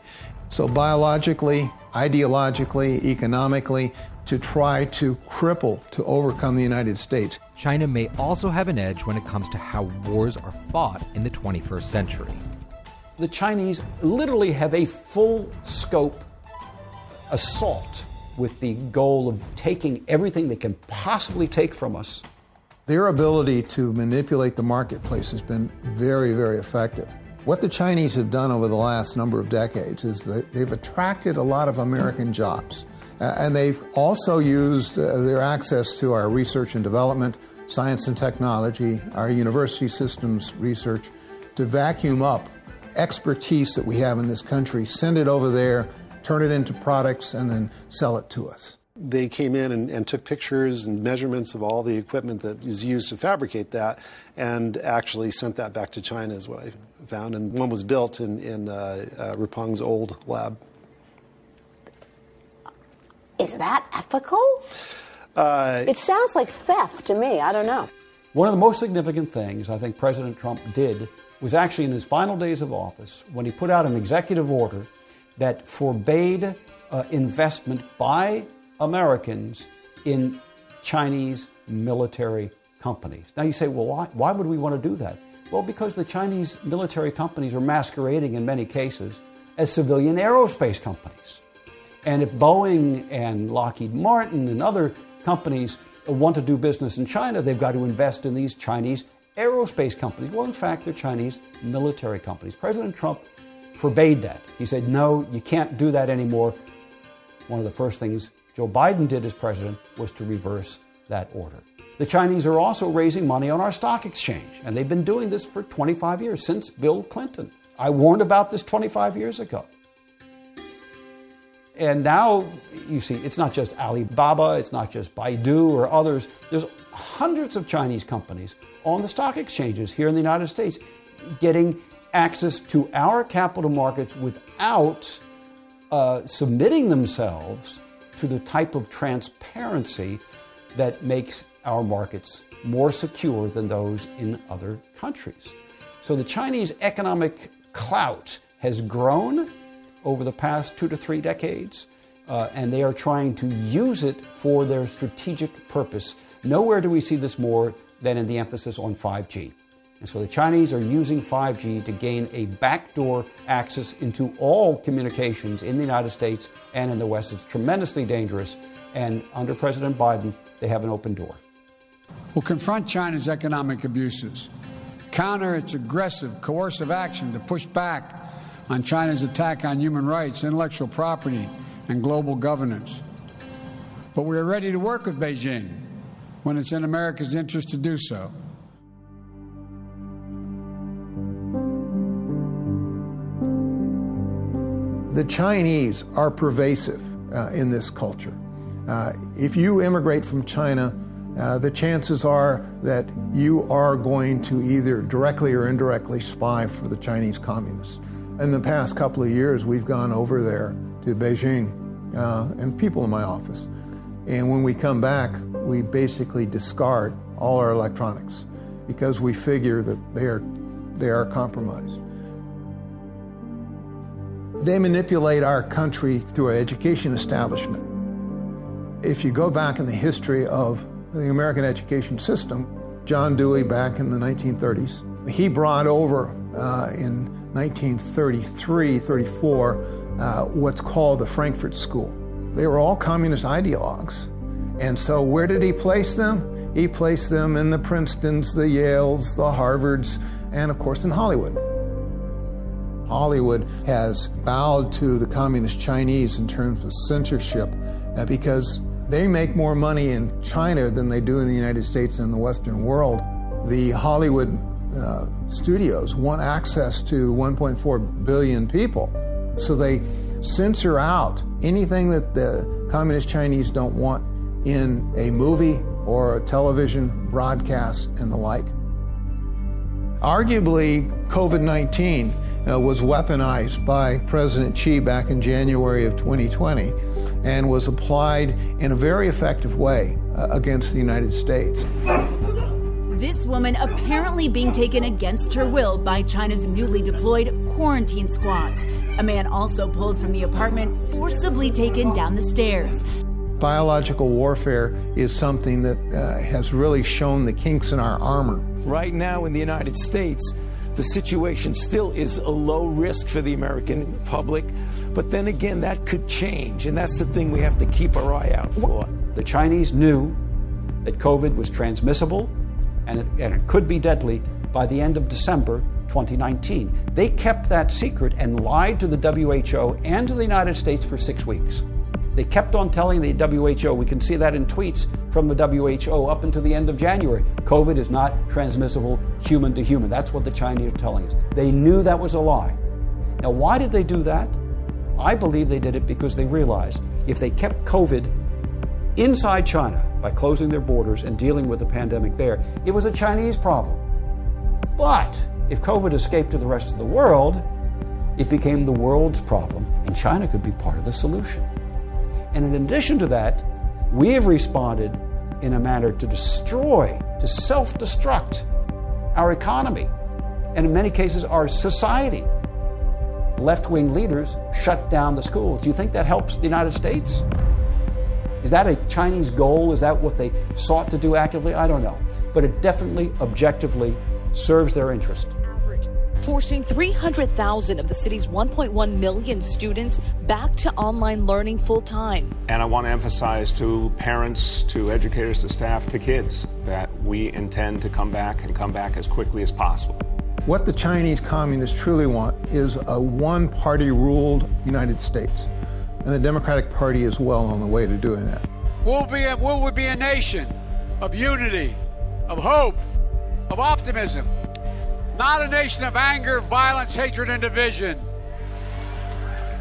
so biologically, ideologically, economically, to try to cripple, to overcome the United States. China may also have an edge when it comes to how wars are fought in the 21st century. The Chinese literally have a full scope assault with the goal of taking everything they can possibly take from us. Their ability to manipulate the marketplace has been very, very effective. What the Chinese have done over the last number of decades is that they've attracted a lot of American jobs. Uh, and they've also used uh, their access to our research and development, science and technology, our university systems research to vacuum up expertise that we have in this country, send it over there, turn it into products, and then sell it to us. They came in and, and, took pictures and measurements of all the equipment that was used to fabricate that and actually sent that back to China, is what I found. And one was built in, in uh, uh, Rupeng's old lab. Is that ethical? Uh, it sounds like theft to me. I don't know. One of the most significant things I think President Trump did was actually in his final days of office when he put out an executive order that forbade uh, investment by Americans in Chinese military companies. Now you say, well, why, why would we want to do that? Well, because the Chinese military companies are masquerading in many cases as civilian aerospace companies. And if Boeing and Lockheed Martin and other companies want to do business in China, they've got to invest in these Chinese aerospace companies. Well, in fact, they're Chinese military companies. President Trump forbade that. He said, no, you can't do that anymore. One of the first things Joe Biden did as president was to reverse that order. The Chinese are also raising money on our stock exchange, and they've been doing this for 25 years, since Bill Clinton. I warned about this 25 years ago. And now you see, it's not just Alibaba, it's not just Baidu or others. There's hundreds of Chinese companies on the stock exchanges here in the United States getting access to our capital markets without uh, submitting themselves to the type of transparency that makes our markets more secure than those in other countries. So the Chinese economic clout has grown over the past two to three decades, uh, and they are trying to use it for their strategic purpose. Nowhere do we see this more than in the emphasis on 5G. And so the Chinese are using 5G to gain a backdoor access into all communications in the United States and in the West. It's tremendously dangerous. And under President Biden, they have an open door. We'll confront China's economic abuses, counter its aggressive, coercive action to push back on China's attack on human rights, intellectual property, and global governance. But we are ready to work with Beijing when it's in America's interest to do so. The Chinese are pervasive uh, in this culture. Uh, if you immigrate from China, uh, the chances are that you are going to either directly or indirectly spy for the Chinese communists. In the past couple of years, we've gone over there to Beijing uh, and people in my office. And when we come back, we basically discard all our electronics because we figure that they are, they are compromised. They manipulate our country through our education establishment. If you go back in the history of the American education system, John Dewey back in the 1930s, he brought over uh, in 1933 34 uh, what's called the Frankfurt School. They were all communist ideologues, And so, where did he place them? He placed them in the Princetons, the Yales, the Harvards, and of course in Hollywood. Hollywood has bowed to the communist Chinese in terms of censorship uh, because they make more money in China than they do in the United States and the Western world. The Hollywood uh, studios want access to 1.4 billion people, so they censor out anything that the communist Chinese don't want in a movie or a television broadcast and the like. Arguably, COVID 19 uh, was weaponized by President Xi back in January of 2020 and was applied in a very effective way uh, against the United States. This woman apparently being taken against her will by China's newly deployed quarantine squads. A man also pulled from the apartment, forcibly taken down the stairs. Biological warfare is something that uh, has really shown the kinks in our armor. Right now in the United States, the situation still is a low risk for the American public. But then again, that could change, and that's the thing we have to keep our eye out for. The Chinese knew that COVID was transmissible and it, and it could be deadly by the end of December 2019. They kept that secret and lied to the WHO and to the United States for six weeks. They kept on telling the WHO, we can see that in tweets from the WHO up until the end of January. COVID is not transmissible human to human. That's what the Chinese are telling us. They knew that was a lie. Now, why did they do that? I believe they did it because they realized if they kept COVID inside China by closing their borders and dealing with the pandemic there, it was a Chinese problem. But if COVID escaped to the rest of the world, it became the world's problem, and China could be part of the solution. And in addition to that, we have responded in a manner to destroy, to self destruct our economy, and in many cases, our society. Left wing leaders shut down the schools. Do you think that helps the United States? Is that a Chinese goal? Is that what they sought to do actively? I don't know. But it definitely, objectively, serves their interest forcing 300,000 of the city's 1.1 million students back to online learning full time. And I want to emphasize to parents, to educators, to staff, to kids that we intend to come back and come back as quickly as possible. What the Chinese communists truly want is a one party ruled United States. And the Democratic Party is well on the way to doing that. Will, be a, will we be a nation of unity, of hope, of optimism? not a nation of anger, violence, hatred, and division.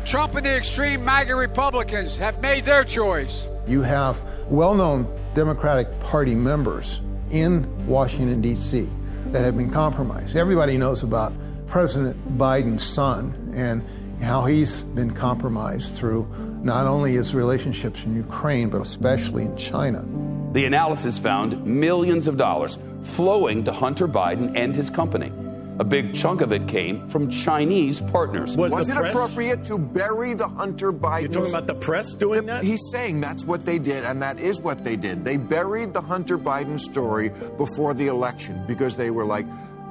Trump and the extreme MAGA Republicans have made their choice. You have well known Democratic Party members in Washington, D.C., that have been compromised. Everybody knows about President Biden's son and how he's been compromised through not only his relationships in Ukraine, but especially in China. The analysis found millions of dollars flowing to Hunter Biden and his company. A big chunk of it came from Chinese partners. Was, was it press? appropriate to bury the Hunter Biden? You're talking about the press doing that? He's saying that's what they did, and that is what they did. They buried the Hunter Biden story before the election because they were like,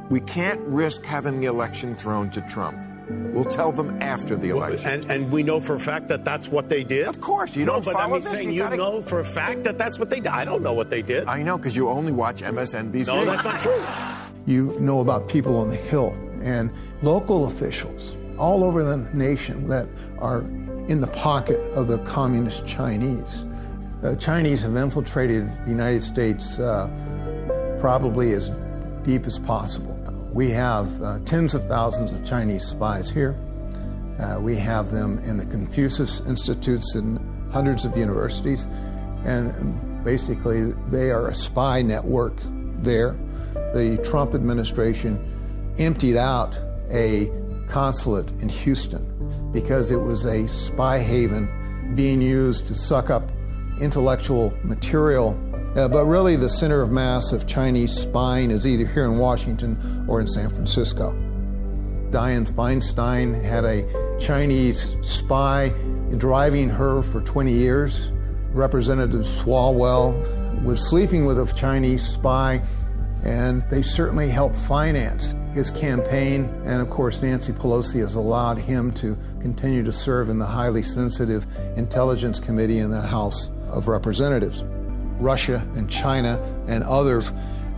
we can't risk having the election thrown to Trump. We'll tell them after the election. And, and we know for a fact that that's what they did? Of course. You no, don't but follow I mean, this. saying you, you gotta... know for a fact that that's what they did. I don't know what they did. I know because you only watch MSNBC. No, that's not true. You know about people on the Hill and local officials all over the nation that are in the pocket of the communist Chinese. The Chinese have infiltrated the United States uh, probably as deep as possible. We have uh, tens of thousands of Chinese spies here. Uh, we have them in the Confucius Institutes in hundreds of universities. And basically, they are a spy network there. The Trump administration emptied out a consulate in Houston because it was a spy haven being used to suck up intellectual material. Uh, but really, the center of mass of Chinese spying is either here in Washington or in San Francisco. Dianne Feinstein had a Chinese spy driving her for 20 years. Representative Swalwell was sleeping with a Chinese spy, and they certainly helped finance his campaign. And of course, Nancy Pelosi has allowed him to continue to serve in the highly sensitive Intelligence Committee in the House of Representatives. Russia and China and others.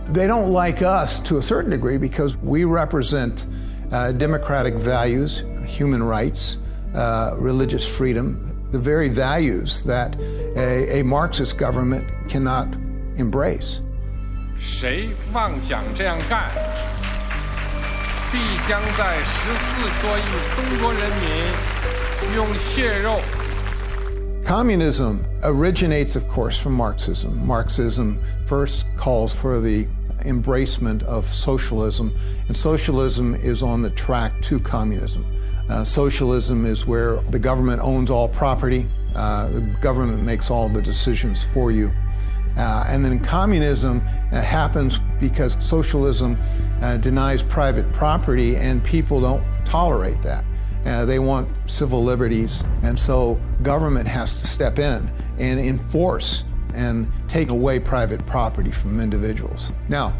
They don't like us to a certain degree because we represent uh, democratic values, human rights, uh, religious freedom, the very values that a, a Marxist government cannot embrace. 谁妄想这样干，必将在十四多亿中国人民用血肉。 Communism originates, of course, from Marxism. Marxism first calls for the embracement of socialism, and socialism is on the track to communism. Uh, socialism is where the government owns all property, uh, the government makes all the decisions for you. Uh, and then communism uh, happens because socialism uh, denies private property, and people don't tolerate that. Uh, they want civil liberties, and so government has to step in and enforce and take away private property from individuals. Now,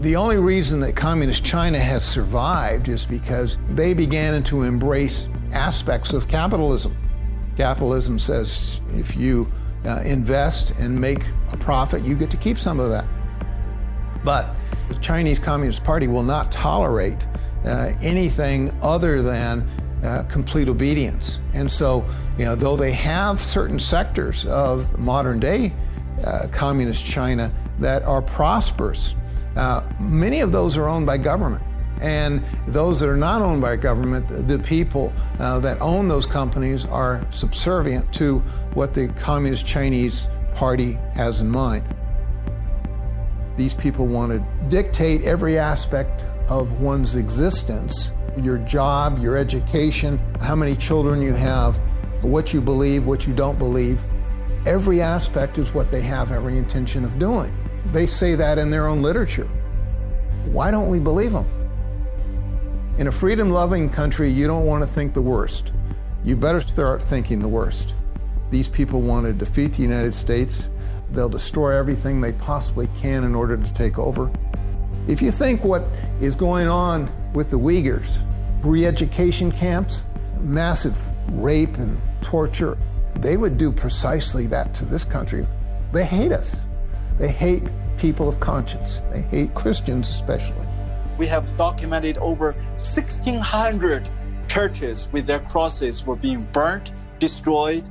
the only reason that communist China has survived is because they began to embrace aspects of capitalism. Capitalism says if you uh, invest and make a profit, you get to keep some of that. But the Chinese Communist Party will not tolerate uh, anything other than uh, complete obedience. And so, you know, though they have certain sectors of modern day uh, communist China that are prosperous, uh, many of those are owned by government. And those that are not owned by government, the people uh, that own those companies are subservient to what the Communist Chinese Party has in mind. These people want to dictate every aspect of one's existence your job, your education, how many children you have, what you believe, what you don't believe. Every aspect is what they have every intention of doing. They say that in their own literature. Why don't we believe them? In a freedom loving country, you don't want to think the worst. You better start thinking the worst. These people want to defeat the United States. They'll destroy everything they possibly can in order to take over. If you think what is going on with the Uyghurs, re education camps, massive rape and torture, they would do precisely that to this country. They hate us. They hate people of conscience. They hate Christians especially. We have documented over 1,600 churches with their crosses were being burnt, destroyed,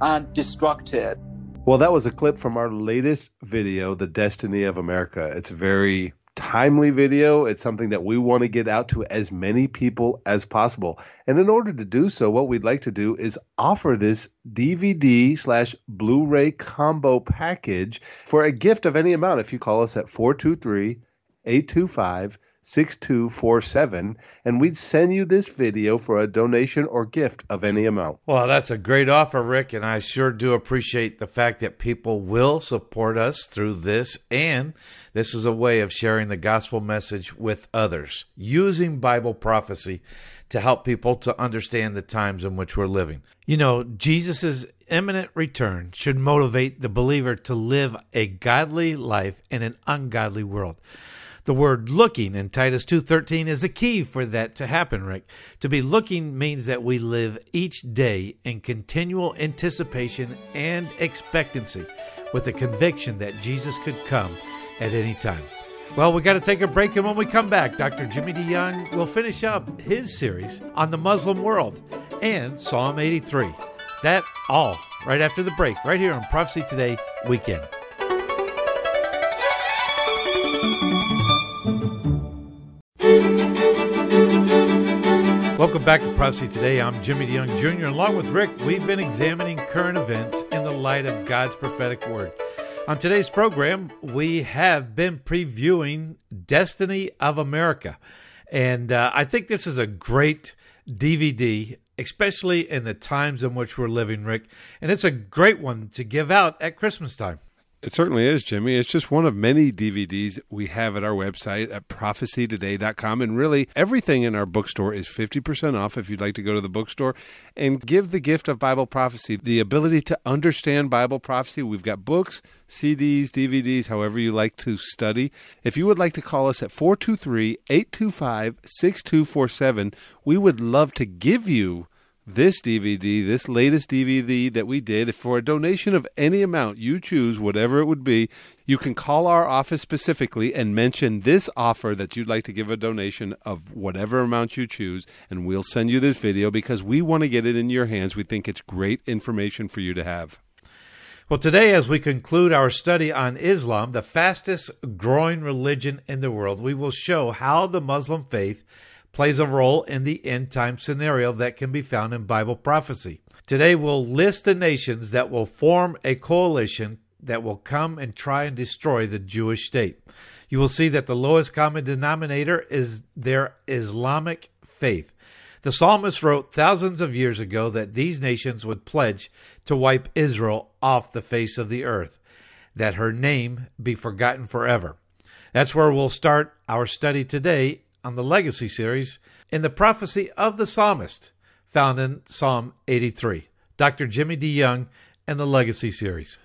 and destructed. Well, that was a clip from our latest video, The Destiny of America. It's very timely video. It's something that we want to get out to as many people as possible. And in order to do so, what we'd like to do is offer this DVD slash Blu ray combo package for a gift of any amount if you call us at 423 825 6247 and we'd send you this video for a donation or gift of any amount. Well, that's a great offer, Rick, and I sure do appreciate the fact that people will support us through this and this is a way of sharing the gospel message with others using Bible prophecy to help people to understand the times in which we're living. You know, Jesus' imminent return should motivate the believer to live a godly life in an ungodly world. The word looking in Titus 2:13 is the key for that to happen, Rick. To be looking means that we live each day in continual anticipation and expectancy with the conviction that Jesus could come at any time. Well, we got to take a break, and when we come back, Dr. Jimmy DeYoung will finish up his series on the Muslim world and Psalm 83. That all right after the break, right here on Prophecy Today Weekend. Welcome back to Prophecy Today. I'm Jimmy DeYoung Jr. Along with Rick, we've been examining current events in the light of God's prophetic word. On today's program, we have been previewing Destiny of America. And uh, I think this is a great DVD, especially in the times in which we're living, Rick. And it's a great one to give out at Christmas time. It certainly is, Jimmy. It's just one of many DVDs we have at our website at prophecytoday.com. And really, everything in our bookstore is 50% off if you'd like to go to the bookstore and give the gift of Bible prophecy, the ability to understand Bible prophecy. We've got books, CDs, DVDs, however you like to study. If you would like to call us at 423 825 6247, we would love to give you this DVD, this latest DVD that we did, for a donation of any amount you choose, whatever it would be, you can call our office specifically and mention this offer that you'd like to give a donation of whatever amount you choose, and we'll send you this video because we want to get it in your hands. We think it's great information for you to have. Well, today, as we conclude our study on Islam, the fastest growing religion in the world, we will show how the Muslim faith plays a role in the end time scenario that can be found in Bible prophecy. Today, we'll list the nations that will form a coalition that will come and try and destroy the Jewish state. You will see that the lowest common denominator is their Islamic faith. The psalmist wrote thousands of years ago that these nations would pledge to wipe Israel off the face of the earth, that her name be forgotten forever. That's where we'll start our study today on the Legacy series in the prophecy of the psalmist found in Psalm 83. Dr. Jimmy DeYoung and the Legacy series.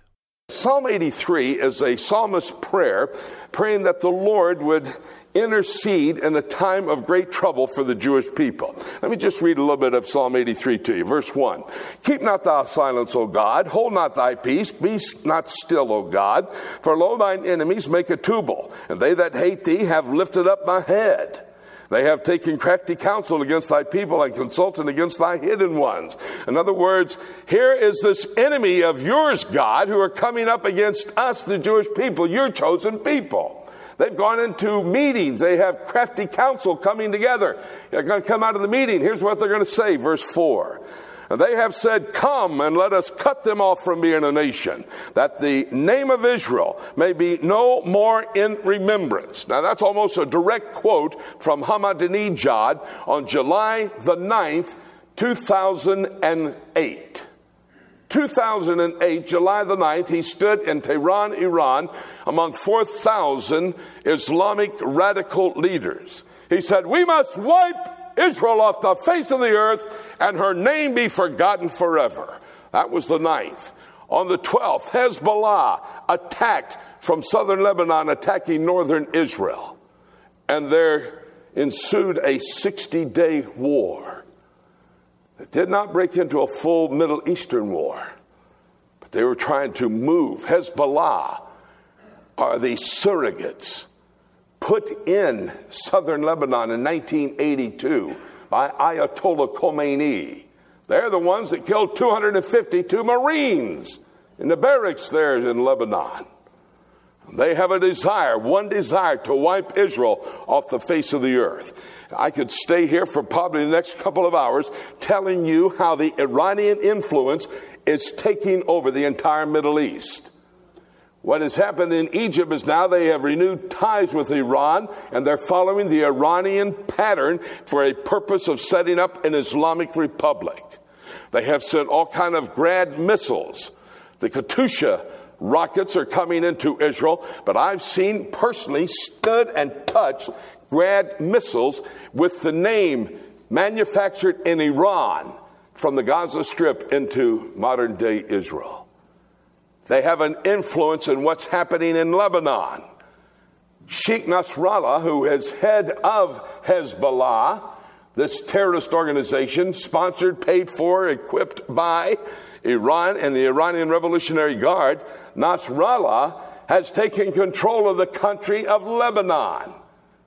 Psalm 83 is a psalmist's prayer, praying that the Lord would intercede in a time of great trouble for the Jewish people. Let me just read a little bit of Psalm 83 to you. Verse 1 Keep not thou silence, O God, hold not thy peace, be not still, O God, for lo, thine enemies make a tubal, and they that hate thee have lifted up my head. They have taken crafty counsel against thy people and consulted against thy hidden ones. In other words, here is this enemy of yours, God, who are coming up against us, the Jewish people, your chosen people. They've gone into meetings. They have crafty counsel coming together. They're going to come out of the meeting. Here's what they're going to say, verse 4. And they have said, Come and let us cut them off from being a nation, that the name of Israel may be no more in remembrance. Now, that's almost a direct quote from Ahmadinejad on July the 9th, 2008. 2008, July the 9th, he stood in Tehran, Iran, among 4,000 Islamic radical leaders. He said, We must wipe Israel off the face of the earth and her name be forgotten forever. That was the ninth. On the 12th, Hezbollah attacked from southern Lebanon, attacking northern Israel. And there ensued a 60 day war. It did not break into a full Middle Eastern war, but they were trying to move. Hezbollah are the surrogates put in southern Lebanon in 1982 by Ayatollah Khomeini. They're the ones that killed 252 Marines in the barracks there in Lebanon. They have a desire, one desire, to wipe Israel off the face of the earth. I could stay here for probably the next couple of hours telling you how the Iranian influence is taking over the entire Middle East. What has happened in Egypt is now they have renewed ties with Iran and they're following the Iranian pattern for a purpose of setting up an Islamic republic. They have sent all kind of grad missiles. The Katyusha rockets are coming into Israel, but I've seen personally stood and touched grad missiles with the name manufactured in Iran from the Gaza Strip into modern day Israel. They have an influence in what's happening in Lebanon. Sheikh Nasrallah, who is head of Hezbollah, this terrorist organization, sponsored, paid for, equipped by Iran and the Iranian Revolutionary Guard, Nasrallah has taken control of the country of Lebanon.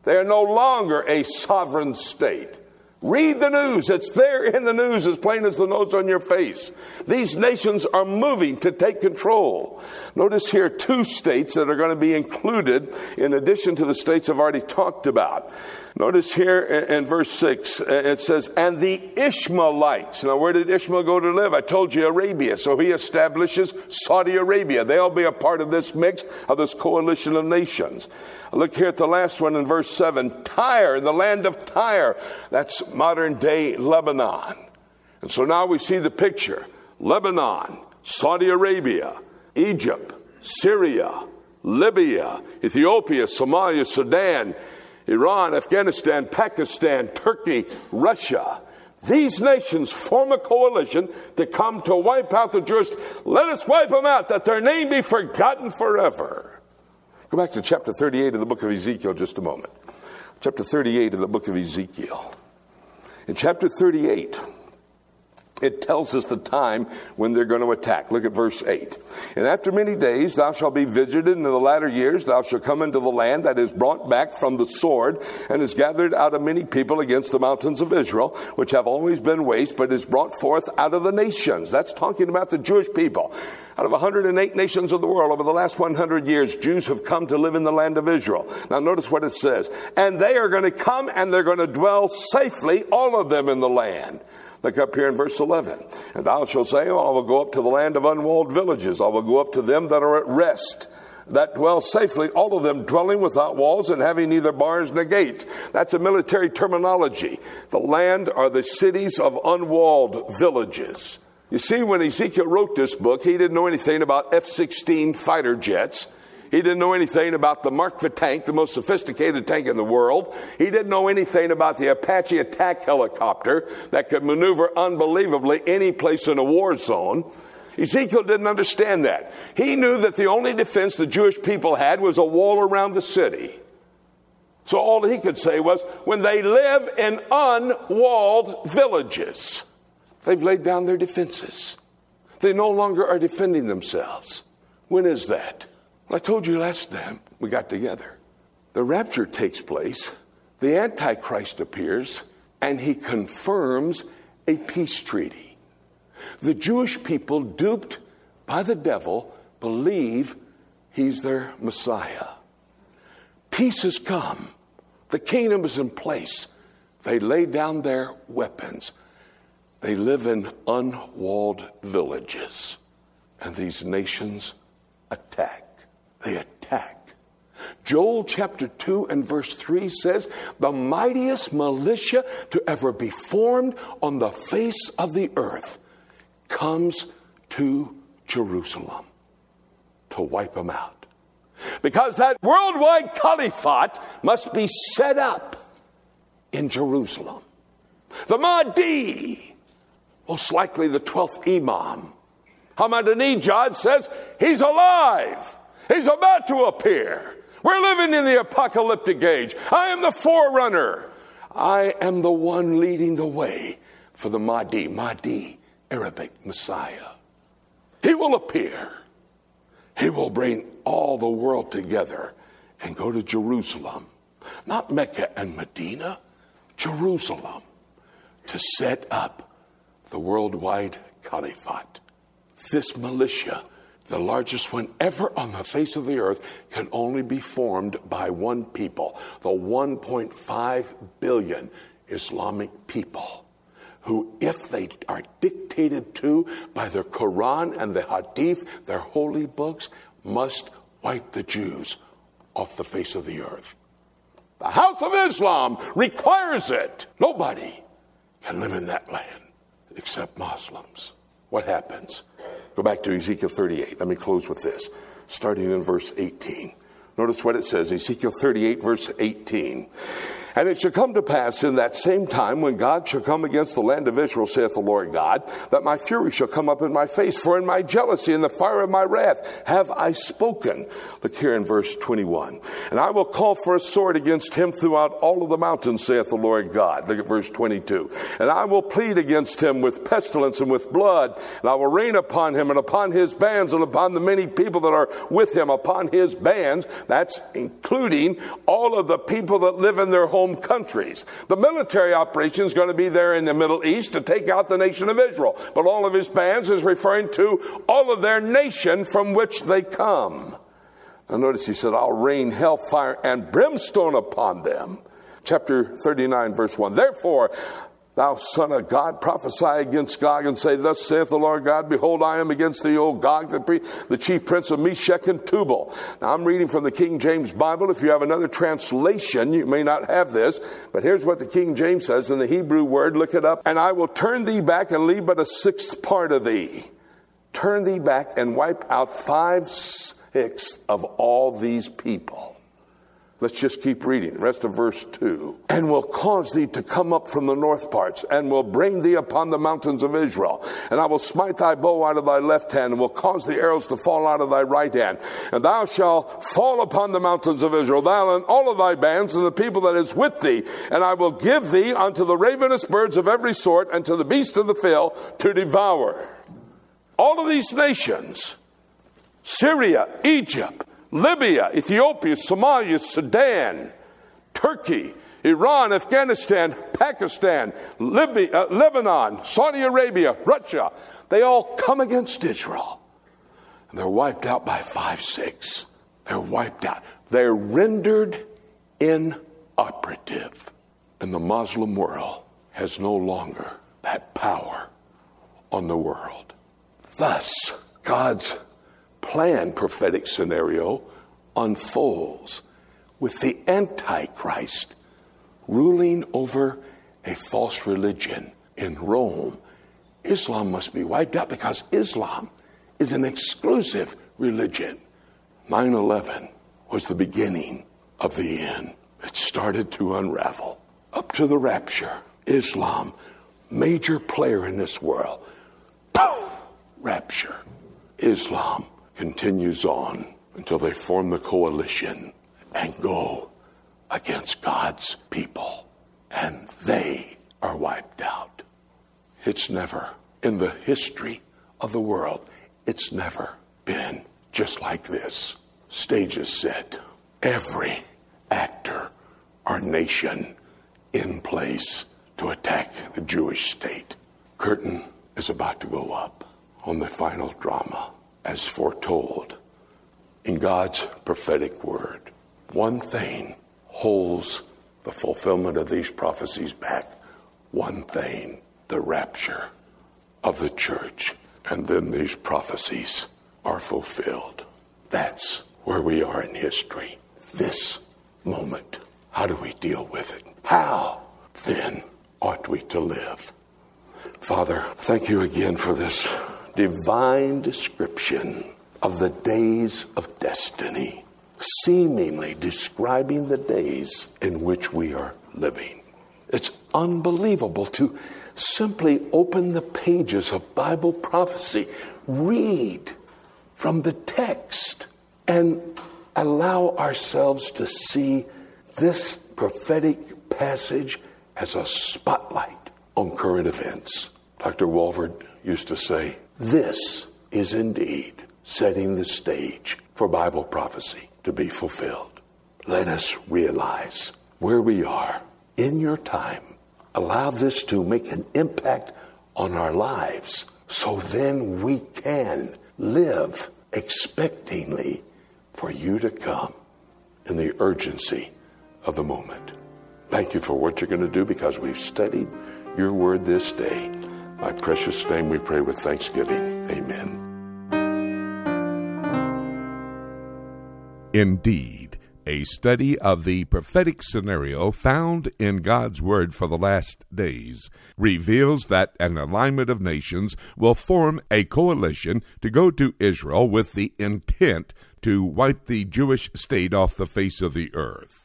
They are no longer a sovereign state. Read the news. It's there in the news as plain as the nose on your face. These nations are moving to take control. Notice here two states that are going to be included in addition to the states I've already talked about. Notice here in verse 6, uh, it says, And the Ishmaelites. Now, where did Ishmael go to live? I told you Arabia. So he establishes Saudi Arabia. They'll be a part of this mix, of this coalition of nations. Look here at the last one in verse 7 Tyre, the land of Tyre. That's modern day Lebanon. And so now we see the picture Lebanon, Saudi Arabia, Egypt, Syria, Libya, Ethiopia, Somalia, Sudan, Iran, Afghanistan, Pakistan, Turkey, Russia. These nations form a coalition to come to wipe out the Jews. Let us wipe them out, that their name be forgotten forever. Go back to chapter 38 of the book of Ezekiel just a moment. Chapter 38 of the book of Ezekiel. In chapter 38, it tells us the time when they're going to attack. Look at verse 8. And after many days thou shalt be visited, in the latter years thou shalt come into the land that is brought back from the sword, and is gathered out of many people against the mountains of Israel, which have always been waste, but is brought forth out of the nations. That's talking about the Jewish people. Out of 108 nations of the world over the last 100 years, Jews have come to live in the land of Israel. Now notice what it says. And they are going to come and they're going to dwell safely, all of them in the land. Look up here in verse 11. And thou shalt say, oh, I will go up to the land of unwalled villages. I will go up to them that are at rest that dwell safely, all of them dwelling without walls and having neither bars nor gates. That's a military terminology. The land are the cities of unwalled villages. You see, when Ezekiel wrote this book, he didn't know anything about F 16 fighter jets. He didn't know anything about the Merkava tank, the most sophisticated tank in the world. He didn't know anything about the Apache attack helicopter that could maneuver unbelievably any place in a war zone. Ezekiel didn't understand that. He knew that the only defense the Jewish people had was a wall around the city. So all he could say was, when they live in unwalled villages, they've laid down their defenses. They no longer are defending themselves. When is that? Well, I told you last time we got together. The rapture takes place, the Antichrist appears, and he confirms a peace treaty. The Jewish people, duped by the devil, believe he's their Messiah. Peace has come, the kingdom is in place. They lay down their weapons. They live in unwalled villages, and these nations attack. They attack. Joel chapter 2 and verse 3 says, The mightiest militia to ever be formed on the face of the earth comes to Jerusalem to wipe them out. Because that worldwide caliphate must be set up in Jerusalem. The Mahdi, most likely the 12th Imam, Ahmadinejad says he's alive. He's about to appear. We're living in the apocalyptic age. I am the forerunner. I am the one leading the way for the Mahdi, Mahdi, Arabic Messiah. He will appear. He will bring all the world together and go to Jerusalem, not Mecca and Medina, Jerusalem, to set up the worldwide caliphate. This militia the largest one ever on the face of the earth, can only be formed by one people, the 1.5 billion Islamic people, who, if they are dictated to by the Quran and the Hadith, their holy books, must wipe the Jews off the face of the earth. The House of Islam requires it. Nobody can live in that land except Muslims. What happens? Go back to Ezekiel 38. Let me close with this, starting in verse 18. Notice what it says Ezekiel 38, verse 18. And it shall come to pass in that same time when God shall come against the land of Israel, saith the Lord God, that my fury shall come up in my face, for in my jealousy and the fire of my wrath have I spoken. Look here in verse 21. And I will call for a sword against him throughout all of the mountains, saith the Lord God. Look at verse 22. And I will plead against him with pestilence and with blood, and I will rain upon him and upon his bands and upon the many people that are with him, upon his bands. That's including all of the people that live in their home home countries. The military operation is going to be there in the Middle East to take out the nation of Israel. But all of his bands is referring to all of their nation from which they come. Now notice he said, I'll rain hellfire and brimstone upon them. Chapter 39, verse 1. Therefore, Thou son of God, prophesy against Gog and say, Thus saith the Lord God, Behold, I am against the old Gog, the, pre- the chief prince of Meshech and Tubal. Now, I'm reading from the King James Bible. If you have another translation, you may not have this, but here's what the King James says in the Hebrew word. Look it up. And I will turn thee back and leave but a sixth part of thee. Turn thee back and wipe out five sixths of all these people. Let's just keep reading. Rest of verse 2. And will cause thee to come up from the north parts, and will bring thee upon the mountains of Israel. And I will smite thy bow out of thy left hand, and will cause the arrows to fall out of thy right hand. And thou shalt fall upon the mountains of Israel, thou and all of thy bands, and the people that is with thee. And I will give thee unto the ravenous birds of every sort, and to the beasts of the field to devour. All of these nations, Syria, Egypt, Libya, Ethiopia, Somalia, Sudan, Turkey, Iran, Afghanistan, Pakistan, Libya, uh, Lebanon, Saudi Arabia, Russia, they all come against Israel. And they're wiped out by 5 6. They're wiped out. They're rendered inoperative. And the Muslim world has no longer that power on the world. Thus, God's planned prophetic scenario unfolds with the Antichrist ruling over a false religion in Rome. Islam must be wiped out because Islam is an exclusive religion. 9 11 was the beginning of the end. It started to unravel. Up to the rapture, Islam, major player in this world. Rapture. Islam continues on until they form the coalition and go against God's people. And they are wiped out. It's never, in the history of the world, it's never been just like this. Stage is set. Every actor or nation in place to attack the Jewish state. Curtain is about to go up on the final drama as foretold in God's prophetic word. One thing holds the fulfillment of these prophecies back. One thing, the rapture of the church. And then these prophecies are fulfilled. That's where we are in history. This moment. How do we deal with it? How then ought we to live? Father, thank you again for this divine description of the days of destiny, seemingly describing the days in which we are living. It's unbelievable to simply open the pages of Bible prophecy, read from the text, and allow ourselves to see this prophetic passage as a spotlight on current events. Dr. Walvoord used to say, this is indeed setting the stage for Bible prophecy to be fulfilled. Let us realize where we are in your time. Allow this to make an impact on our lives so then we can live expectingly for you to come in the urgency of the moment. Thank you for what you're going to do because we've studied your word this day. My precious name we pray with thanksgiving. Amen. Indeed, a study of the prophetic scenario found in God's Word for the last days reveals that an alignment of nations will form a coalition to go to Israel with the intent to wipe the Jewish state off the face of the earth.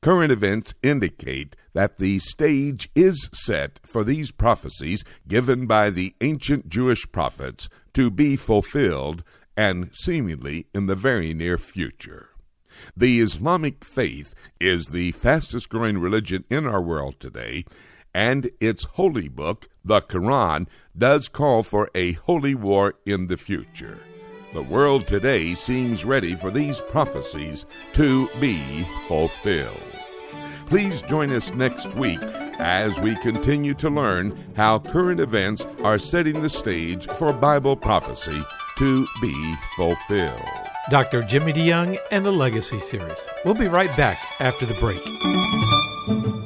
Current events indicate that the stage is set for these prophecies given by the ancient Jewish prophets to be fulfilled and seemingly in the very near future. The Islamic faith is the fastest growing religion in our world today, and its holy book, the Quran, does call for a holy war in the future. The world today seems ready for these prophecies to be fulfilled. Please join us next week as we continue to learn how current events are setting the stage for Bible prophecy to be fulfilled. Dr. Jimmy DeYoung and the Legacy Series. We'll be right back after the break.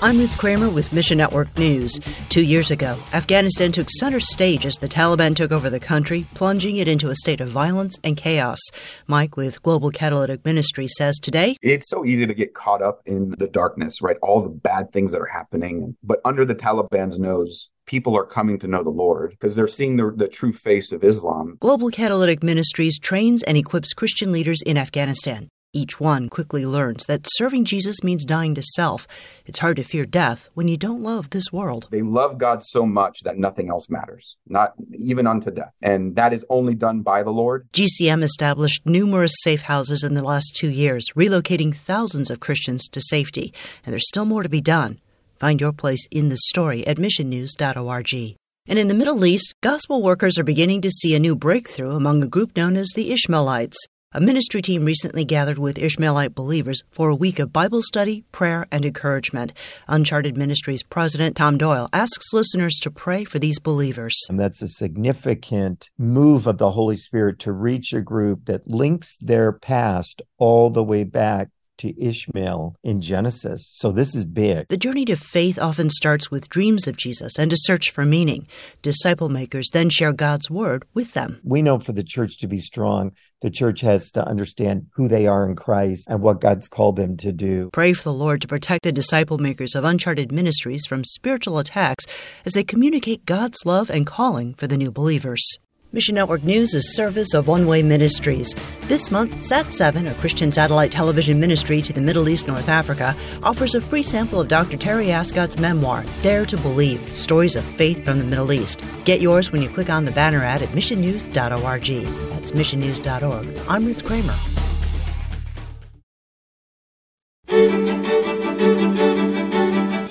I'm Ruth Kramer with Mission Network News. Two years ago, Afghanistan took center stage as the Taliban took over the country, plunging it into a state of violence and chaos. Mike with Global Catalytic Ministry says today It's so easy to get caught up in the darkness, right? All the bad things that are happening. But under the Taliban's nose, people are coming to know the Lord because they're seeing the, the true face of Islam. Global Catalytic Ministries trains and equips Christian leaders in Afghanistan. Each one quickly learns that serving Jesus means dying to self. It's hard to fear death when you don't love this world. They love God so much that nothing else matters, not even unto death. And that is only done by the Lord. GCM established numerous safe houses in the last two years, relocating thousands of Christians to safety. And there's still more to be done. Find your place in the story at missionnews.org. And in the Middle East, gospel workers are beginning to see a new breakthrough among a group known as the Ishmaelites. A ministry team recently gathered with Ishmaelite believers for a week of Bible study, prayer, and encouragement. Uncharted Ministries President Tom Doyle asks listeners to pray for these believers. And that's a significant move of the Holy Spirit to reach a group that links their past all the way back to Ishmael in Genesis. So this is big. The journey to faith often starts with dreams of Jesus and a search for meaning. Disciple makers then share God's word with them. We know for the church to be strong, the church has to understand who they are in Christ and what God's called them to do. Pray for the Lord to protect the disciple makers of Uncharted Ministries from spiritual attacks as they communicate God's love and calling for the new believers. Mission Network News is service of One Way Ministries. This month, Sat 7, a Christian satellite television ministry to the Middle East North Africa, offers a free sample of Dr. Terry Ascott's memoir, Dare to Believe Stories of Faith from the Middle East. Get yours when you click on the banner ad at missionnews.org. That's missionnews.org. I'm Ruth Kramer.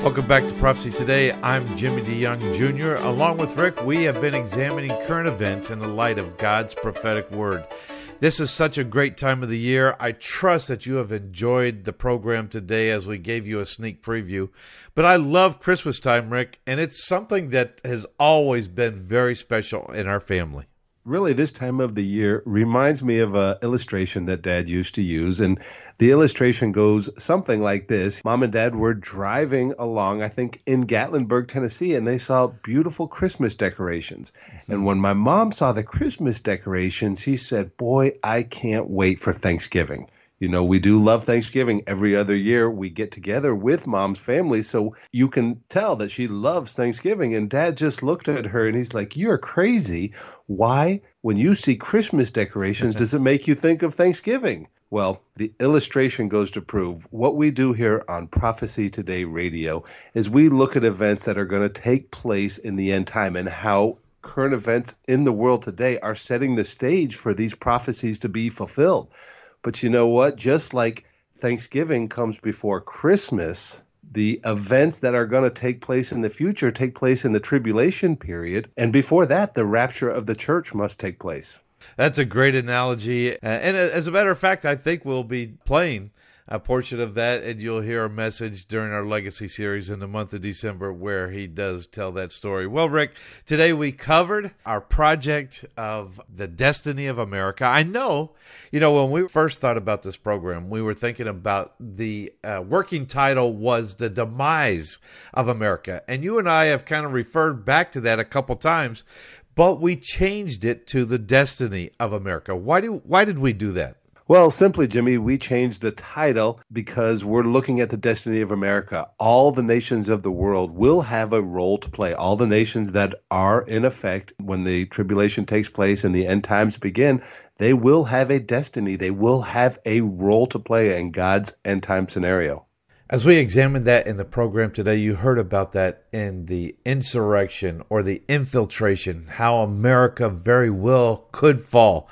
Welcome back to Prophecy Today. I'm Jimmy DeYoung Jr. Along with Rick, we have been examining current events in the light of God's prophetic word. This is such a great time of the year. I trust that you have enjoyed the program today as we gave you a sneak preview. But I love Christmas time, Rick, and it's something that has always been very special in our family really this time of the year reminds me of an illustration that dad used to use and the illustration goes something like this. Mom and dad were driving along i think in gatlinburg tennessee and they saw beautiful christmas decorations. Mm-hmm. and when my mom saw the christmas decorations he said boy i can't wait for thanksgiving you know, we do love Thanksgiving. Every other year we get together with mom's family. So you can tell that she loves Thanksgiving. And dad just looked at her and he's like, You're crazy. Why, when you see Christmas decorations, *laughs* does it make you think of Thanksgiving? Well, the illustration goes to prove what we do here on Prophecy Today Radio is we look at events that are going to take place in the end time and how current events in the world today are setting the stage for these prophecies to be fulfilled. But you know what? Just like Thanksgiving comes before Christmas, the events that are going to take place in the future take place in the tribulation period. And before that, the rapture of the church must take place. That's a great analogy. Uh, and uh, as a matter of fact, I think we'll be playing a portion of that, and you'll hear a message during our Legacy series in the month of December where he does tell that story. Well, Rick, today we covered our project of the destiny of America. I know, you know, when we first thought about this program, we were thinking about the uh, working title was The Demise of America. And you and I have kind of referred back to that a couple times but we changed it to the destiny of America. Why do why did we do that? Well, simply, Jimmy, we changed the title because we're looking at the destiny of America. All the nations of the world will have a role to play. All the nations that are in effect when the tribulation takes place and the end times begin, they will have a destiny. They will have a role to play in God's end time scenario. As we examined that in the program today, you heard about that in the insurrection or the infiltration, how America very well could fall.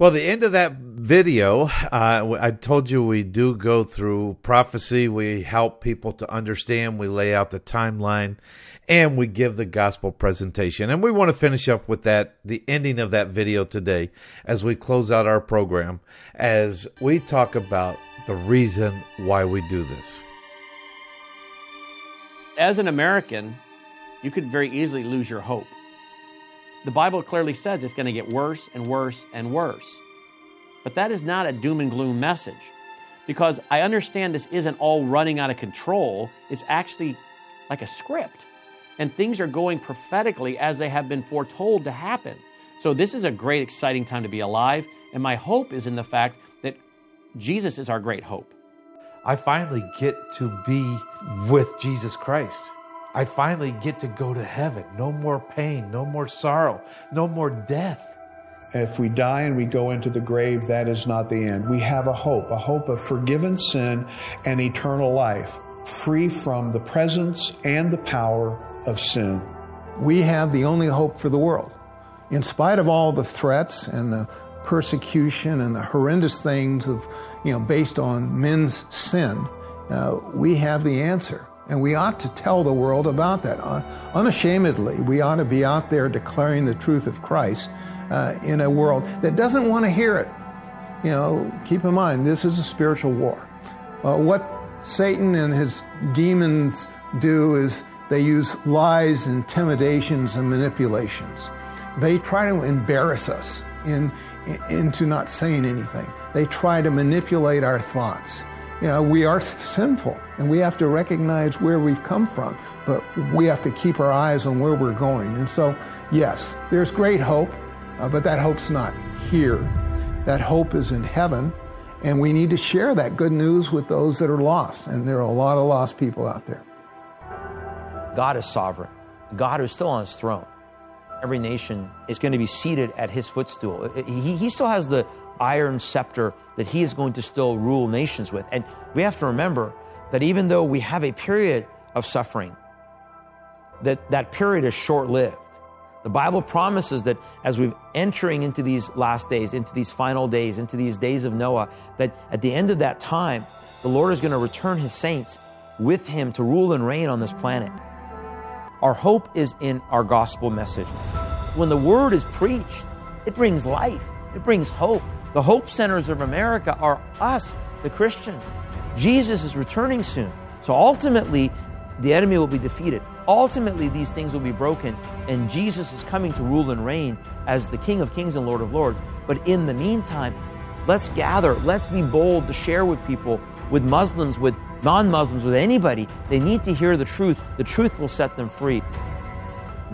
Well, the end of that video, uh, I told you we do go through prophecy. We help people to understand. We lay out the timeline and we give the gospel presentation. And we want to finish up with that, the ending of that video today as we close out our program, as we talk about the reason why we do this. As an American, you could very easily lose your hope. The Bible clearly says it's going to get worse and worse and worse. But that is not a doom and gloom message because I understand this isn't all running out of control. It's actually like a script. And things are going prophetically as they have been foretold to happen. So, this is a great, exciting time to be alive. And my hope is in the fact that Jesus is our great hope. I finally get to be with Jesus Christ. I finally get to go to heaven. No more pain, no more sorrow, no more death. If we die and we go into the grave, that is not the end. We have a hope, a hope of forgiven sin and eternal life, free from the presence and the power of sin. We have the only hope for the world. In spite of all the threats and the persecution and the horrendous things of, you know, based on men's sin, uh, we have the answer. And we ought to tell the world about that. Uh, unashamedly, we ought to be out there declaring the truth of Christ uh, in a world that doesn't want to hear it. You know, keep in mind, this is a spiritual war. Uh, what Satan and his demons do is they use lies, intimidations, and manipulations. They try to embarrass us in, into not saying anything. They try to manipulate our thoughts. You know, we are sinful and we have to recognize where we've come from, but we have to keep our eyes on where we're going. And so, yes, there's great hope, uh, but that hope's not here. That hope is in heaven, and we need to share that good news with those that are lost. And there are a lot of lost people out there. God is sovereign, God is still on his throne. Every nation is going to be seated at his footstool. He, he still has the iron scepter that he is going to still rule nations with. And we have to remember that even though we have a period of suffering, that that period is short-lived. The Bible promises that as we're entering into these last days, into these final days, into these days of Noah, that at the end of that time, the Lord is going to return his saints with him to rule and reign on this planet. Our hope is in our gospel message. When the word is preached, it brings life, it brings hope. The hope centers of America are us, the Christians. Jesus is returning soon. So ultimately, the enemy will be defeated. Ultimately, these things will be broken, and Jesus is coming to rule and reign as the King of Kings and Lord of Lords. But in the meantime, let's gather, let's be bold to share with people, with Muslims, with non Muslims, with anybody. They need to hear the truth. The truth will set them free.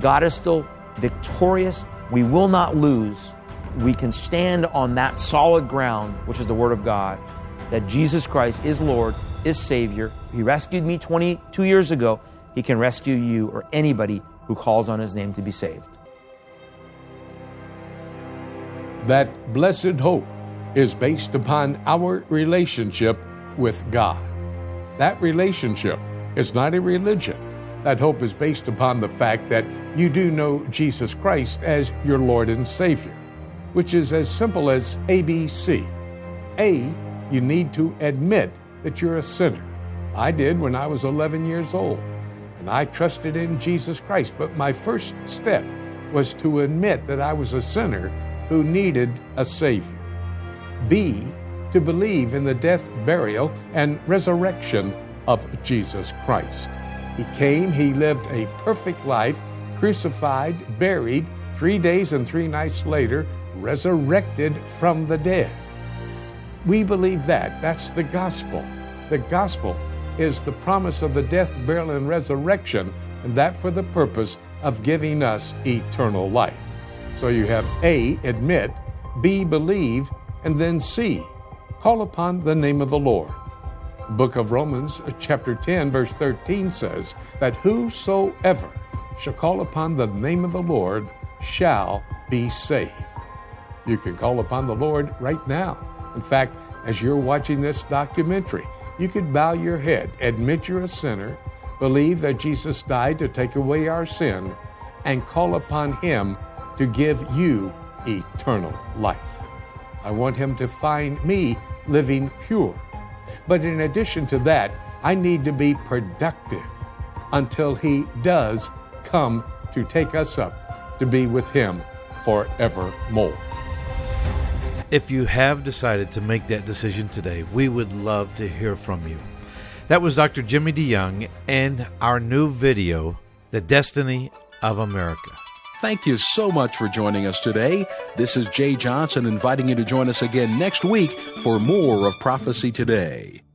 God is still victorious. We will not lose we can stand on that solid ground, which is the Word of God, that Jesus Christ is Lord, is Savior. He rescued me 22 years ago. He can rescue you or anybody who calls on His name to be saved. That blessed hope is based upon our relationship with God. That relationship is not a religion. That hope is based upon the fact that you do know Jesus Christ as your Lord and Savior which is as simple as ABC. A, you need to admit that you're a sinner. I did when I was 11 years old, and I trusted in Jesus Christ. But my first step was to admit that I was a sinner who needed a Savior. B, to believe in the death, burial, and resurrection of Jesus Christ. He came, He lived a perfect life, crucified, buried, three days and three nights later, resurrected from the dead. We believe that. That's the gospel. The gospel is the promise of the death, burial, and resurrection, and that for the purpose of giving us eternal life. So you have A, admit, B, believe, and then C, call upon the name of the Lord. Book of Romans, uh, chapter 10, verse 13 says that whosoever shall call upon the name of the Lord shall be saved. You can call upon the Lord right now. In fact, as you're watching this documentary, you could bow your head, admit you're a sinner, believe that Jesus died to take away our sin, and call upon Him to give you eternal life. I want Him to find me living pure. But in addition to that, I need to be productive until He does come to take us up to be with Him forevermore. If you have decided to make that decision today, we would love to hear from you. That was Dr. Jimmy DeYoung and our new video, The Destiny of America. Thank you so much for joining us today. This is Jay Johnson inviting you to join us again next week for more of Prophecy Today.